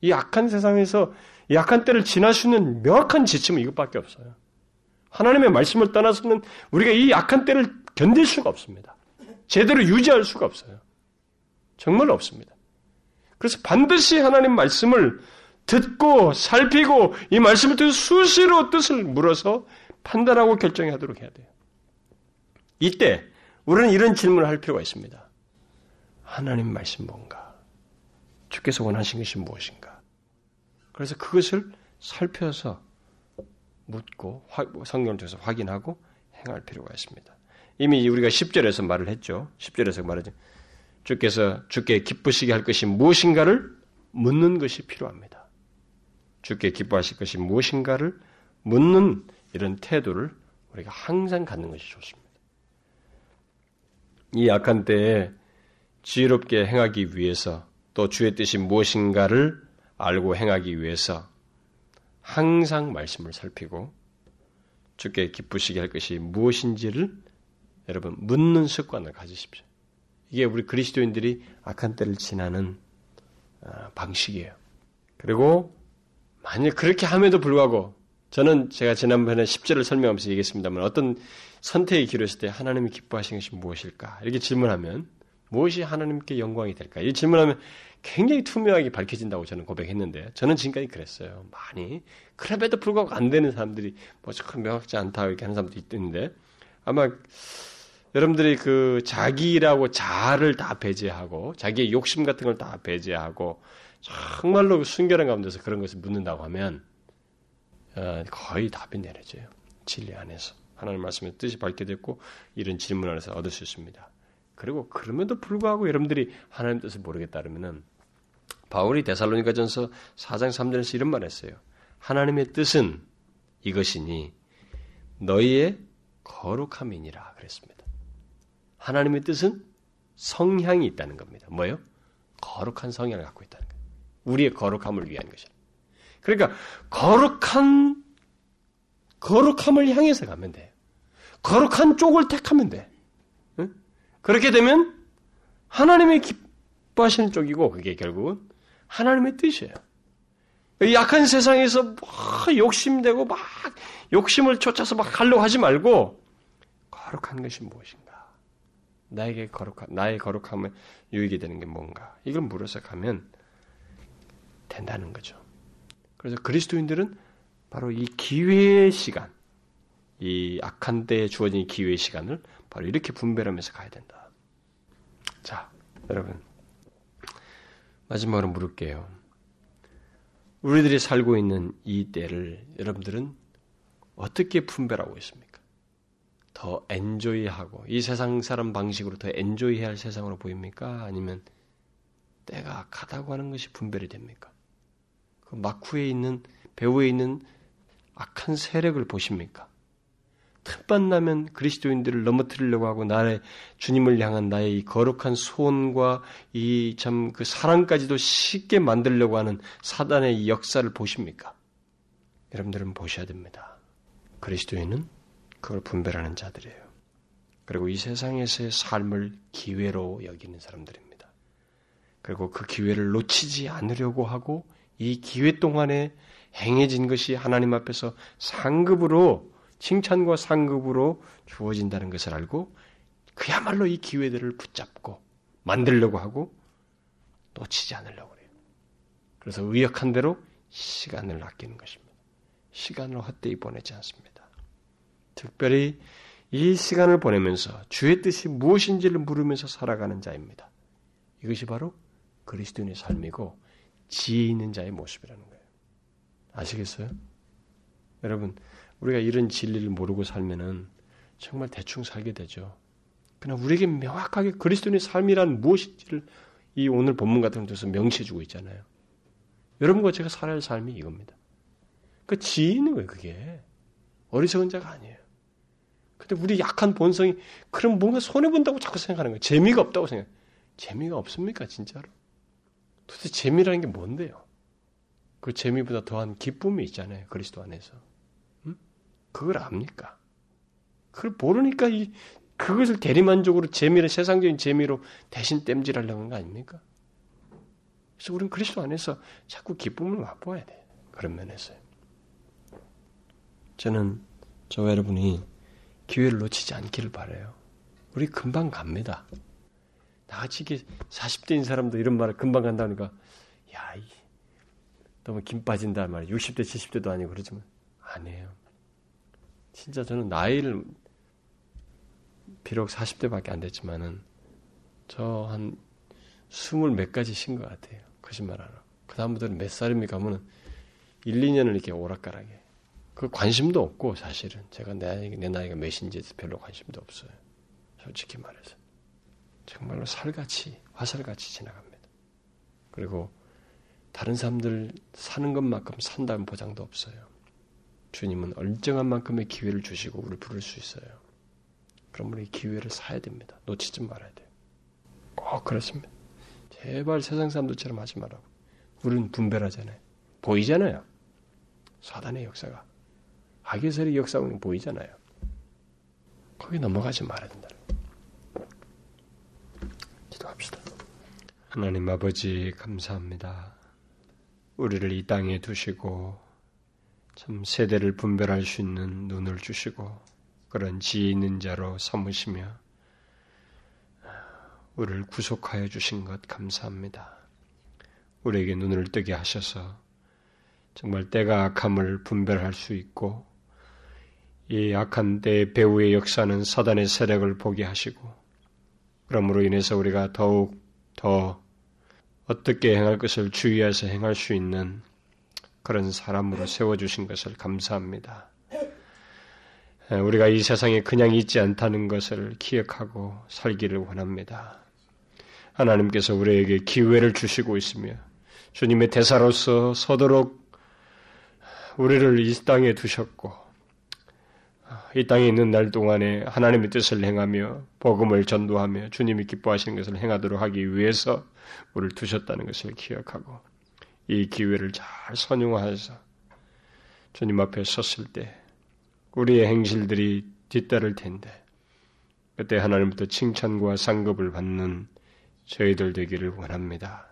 이 악한 세상에서 이 악한 때를 있는 명확한 지침은 이것밖에 없어요. 하나님의 말씀을 떠나서는 우리가 이 악한 때를 견딜 수가 없습니다. 제대로 유지할 수가 없어요. 정말 없습니다. 그래서 반드시 하나님 말씀을 듣고 살피고 이 말씀을 통해서 수시로 뜻을 물어서 판단하고 결정하도록 해야 돼요. 이때 우리는 이런 질문을 할 필요가 있습니다. 하나님 말씀 뭔가? 주께서 원하신 것이 무엇인가? 그래서 그것을 살펴서 묻고 성경을 통해서 확인하고 행할 필요가 있습니다. 이미 우리가 10절에서 말을 했죠. 10절에서 말하죠. 주께서 주께 기쁘시게 할 것이 무엇인가를 묻는 것이 필요합니다. 주께 기뻐하실 것이 무엇인가를 묻는 이런 태도를 우리가 항상 갖는 것이 좋습니다. 이 악한 때에 지혜롭게 행하기 위해서 또 주의 뜻이 무엇인가를 알고 행하기 위해서 항상 말씀을 살피고 주께 기쁘시게 할 것이 무엇인지를 여러분 묻는 습관을 가지십시오. 이게 우리 그리스도인들이 악한 때를 지나는 아, 방식이에요. 그리고 만약 그렇게 함에도 불구하고 저는 제가 지난번에 10절을 설명하면서 얘기했습니다만 어떤 선택의 길을 했을 때 하나님이 기뻐하시는 것이 무엇일까? 이렇게 질문하면 무엇이 하나님께 영광이 될까? 이 질문하면 굉장히 투명하게 밝혀진다고 저는 고백했는데 저는 지금까지 그랬어요. 많이 그럼에도 불구하고 안 되는 사람들이 뭐참 명확지 않다 이렇게 하는 사람도 있는데 아마 여러분들이 그 자기라고 자아를 다 배제하고 자기의 욕심 같은 걸 다 배제하고 정말로 순결한 가운데서 그런 것을 묻는다고 하면 어, 거의 답이 내려져요. 진리 안에서 하나님 말씀의 뜻이 밝혀졌고 이런 질문 안에서 얻을 수 있습니다. 그리고 그럼에도 불구하고 여러분들이 하나님 뜻을 모르겠다 그러면은 바울이 데살로니가전서 4장 3절에서 이런 말을 했어요. 하나님의 뜻은 이것이니 너희의 거룩함이니라 그랬습니다. 하나님의 뜻은 성향이 있다는 겁니다. 뭐예요? 거룩한 성향을 갖고 있다는 거예요. 우리의 거룩함을 위한 것이라. 그러니까 거룩한 거룩함을 향해서 가면 돼요. 거룩한 쪽을 택하면 돼. 응? 그렇게 되면 하나님의 기뻐하시는 쪽이고 그게 결국은 하나님의 뜻이에요. 약한 세상에서 막 욕심되고 막 욕심을 쫓아서 막 하려고 하지 말고 거룩한 것이 무엇인가? 나에게 거룩한 나의 거룩함을 유익이 되는 게 뭔가? 이걸 물어서 가면 된다는 거죠. 그래서 그리스도인들은 바로 이 기회의 시간, 이 악한 때에 주어진 기회의 시간을 바로 이렇게 분별하면서 가야 된다. 자, 여러분. 마지막으로 물을게요. 우리들이 살고 있는 이 때를 여러분들은 어떻게 분별하고 있습니까? 더 엔조이하고 이 세상 사람 방식으로 더 엔조이해야 할 세상으로 보입니까? 아니면 때가 가다고 하는 것이 분별이 됩니까? 그 마쿠에 있는 배후에 있는 악한 세력을 보십니까? 틈만 나면 그리스도인들을 넘어뜨리려고 하고 나의 주님을 향한 나의 이 거룩한 소원과 이 참 그 사랑까지도 쉽게 만들려고 하는 사단의 이 역사를 보십니까? 여러분들은 보셔야 됩니다. 그리스도인은 그걸 분별하는 자들이에요. 그리고 이 세상에서의 삶을 기회로 여기는 사람들입니다. 그리고 그 기회를 놓치지 않으려고 하고 이 기회 동안에 행해진 것이 하나님 앞에서 상급으로 칭찬과 상급으로 주어진다는 것을 알고 그야말로 이 기회들을 붙잡고 만들려고 하고 놓치지 않으려고 그래요. 그래서 의역한 대로 시간을 아끼는 것입니다. 시간을 헛되이 보내지 않습니다. 특별히 이 시간을 보내면서 주의 뜻이 무엇인지를 물으면서 살아가는 자입니다. 이것이 바로 그리스도인의 삶이고 지혜 있는 자의 모습이라는 거예요. 아시겠어요? 여러분, 우리가 이런 진리를 모르고 살면은 정말 대충 살게 되죠. 그러나 우리에게 명확하게 그리스도인의 삶이란 무엇인지를 이 오늘 본문 같은 데서 명시해주고 있잖아요. 여러분과 제가 살아야 할 삶이 이겁니다. 그 지혜 있는 거예요, 그게. 어리석은 자가 아니에요. 근데 우리 약한 본성이 그럼 뭔가 손해 본다고 자꾸 생각하는 거예요. 재미가 없다고 생각해요. 재미가 없습니까, 진짜로? 도대체 재미라는 게 뭔데요? 그 재미보다 더한 기쁨이 있잖아요. 그리스도 안에서. 음? 그걸 압니까? 그걸 모르니까 이 그것을 대리만족으로 재미를 세상적인 재미로 대신 땜질하려는 거 아닙니까? 그래서 우리는 그리스도 안에서 자꾸 기쁨을 맛보아야 돼. 그런 면에서요. 저는 저와 여러분이 기회를 놓치지 않기를 바래요. 우리 금방 갑니다. 나같이 이게 40대인 사람도 이런 말을 금방 간다니까, 야, 너무 김 빠진다 말이야. 60대, 70대도 아니고 그러지만, 아니에요. 진짜 저는 나이를, 비록 40대밖에 안 됐지만은, 저 한 스물 몇 가지 신것 같아요. 거짓말 하나. 그다음부터는 몇 살입니까? 하면은 1, 2년을 이렇게 오락가락해. 그 관심도 없고, 사실은. 제가 내, 내 나이가 몇인지 별로 관심도 없어요. 솔직히 말해서. 정말로 살같이, 화살같이 지나갑니다. 그리고 다른 사람들 사는 것만큼 산다는 보장도 없어요. 주님은 얼정한 만큼의 기회를 주시고 우리를 부를 수 있어요. 그럼 우리 기회를 사야 됩니다. 놓치지 말아야 돼요. 꼭 그렇습니다. 제발 세상 사람들처럼 하지 말라고. 우리는 분별하잖아요. 보이잖아요. 사단의 역사가. 악의설의 역사는 보이잖아요. 거기 넘어가지 말아야 된다. 기도합시다. 하나님 아버지 감사합니다. 우리를 이 땅에 두시고 참 세대를 분별할 수 있는 눈을 주시고 그런 지혜 있는 자로 삼으시며 우리를 구속하여 주신 것 감사합니다. 우리에게 눈을 뜨게 하셔서 정말 때가 악함을 분별할 수 있고 이 악한 때의 배후의 역사는 사단의 세력을 보게 하시고 그러므로 인해서 우리가 더욱 더 어떻게 행할 것을 주의해서 행할 수 있는 그런 사람으로 세워주신 것을 감사합니다. 우리가 이 세상에 그냥 있지 않다는 것을 기억하고 살기를 원합니다. 하나님께서 우리에게 기회를 주시고 있으며 주님의 대사로서 서도록 우리를 이 땅에 두셨고 이 땅에 있는 날 동안에 하나님의 뜻을 행하며 복음을 전도하며 주님이 기뻐하시는 것을 행하도록 하기 위해서 우리를 두셨다는 것을 기억하고 이 기회를 잘 선용하여서 주님 앞에 섰을 때 우리의 행실들이 뒤따를 텐데 그때 하나님부터 칭찬과 상급을 받는 저희들 되기를 원합니다.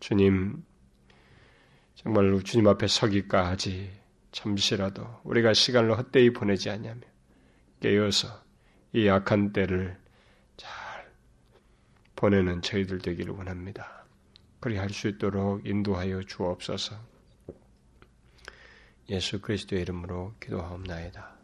주님 정말로 주님 앞에 서기까지 잠시라도 우리가 시간을 헛되이 보내지 않냐며 깨어서 이 악한 때를 잘 보내는 저희들 되기를 원합니다. 그리 할 수 있도록 인도하여 주옵소서. 예수 그리스도의 이름으로 기도하옵나이다.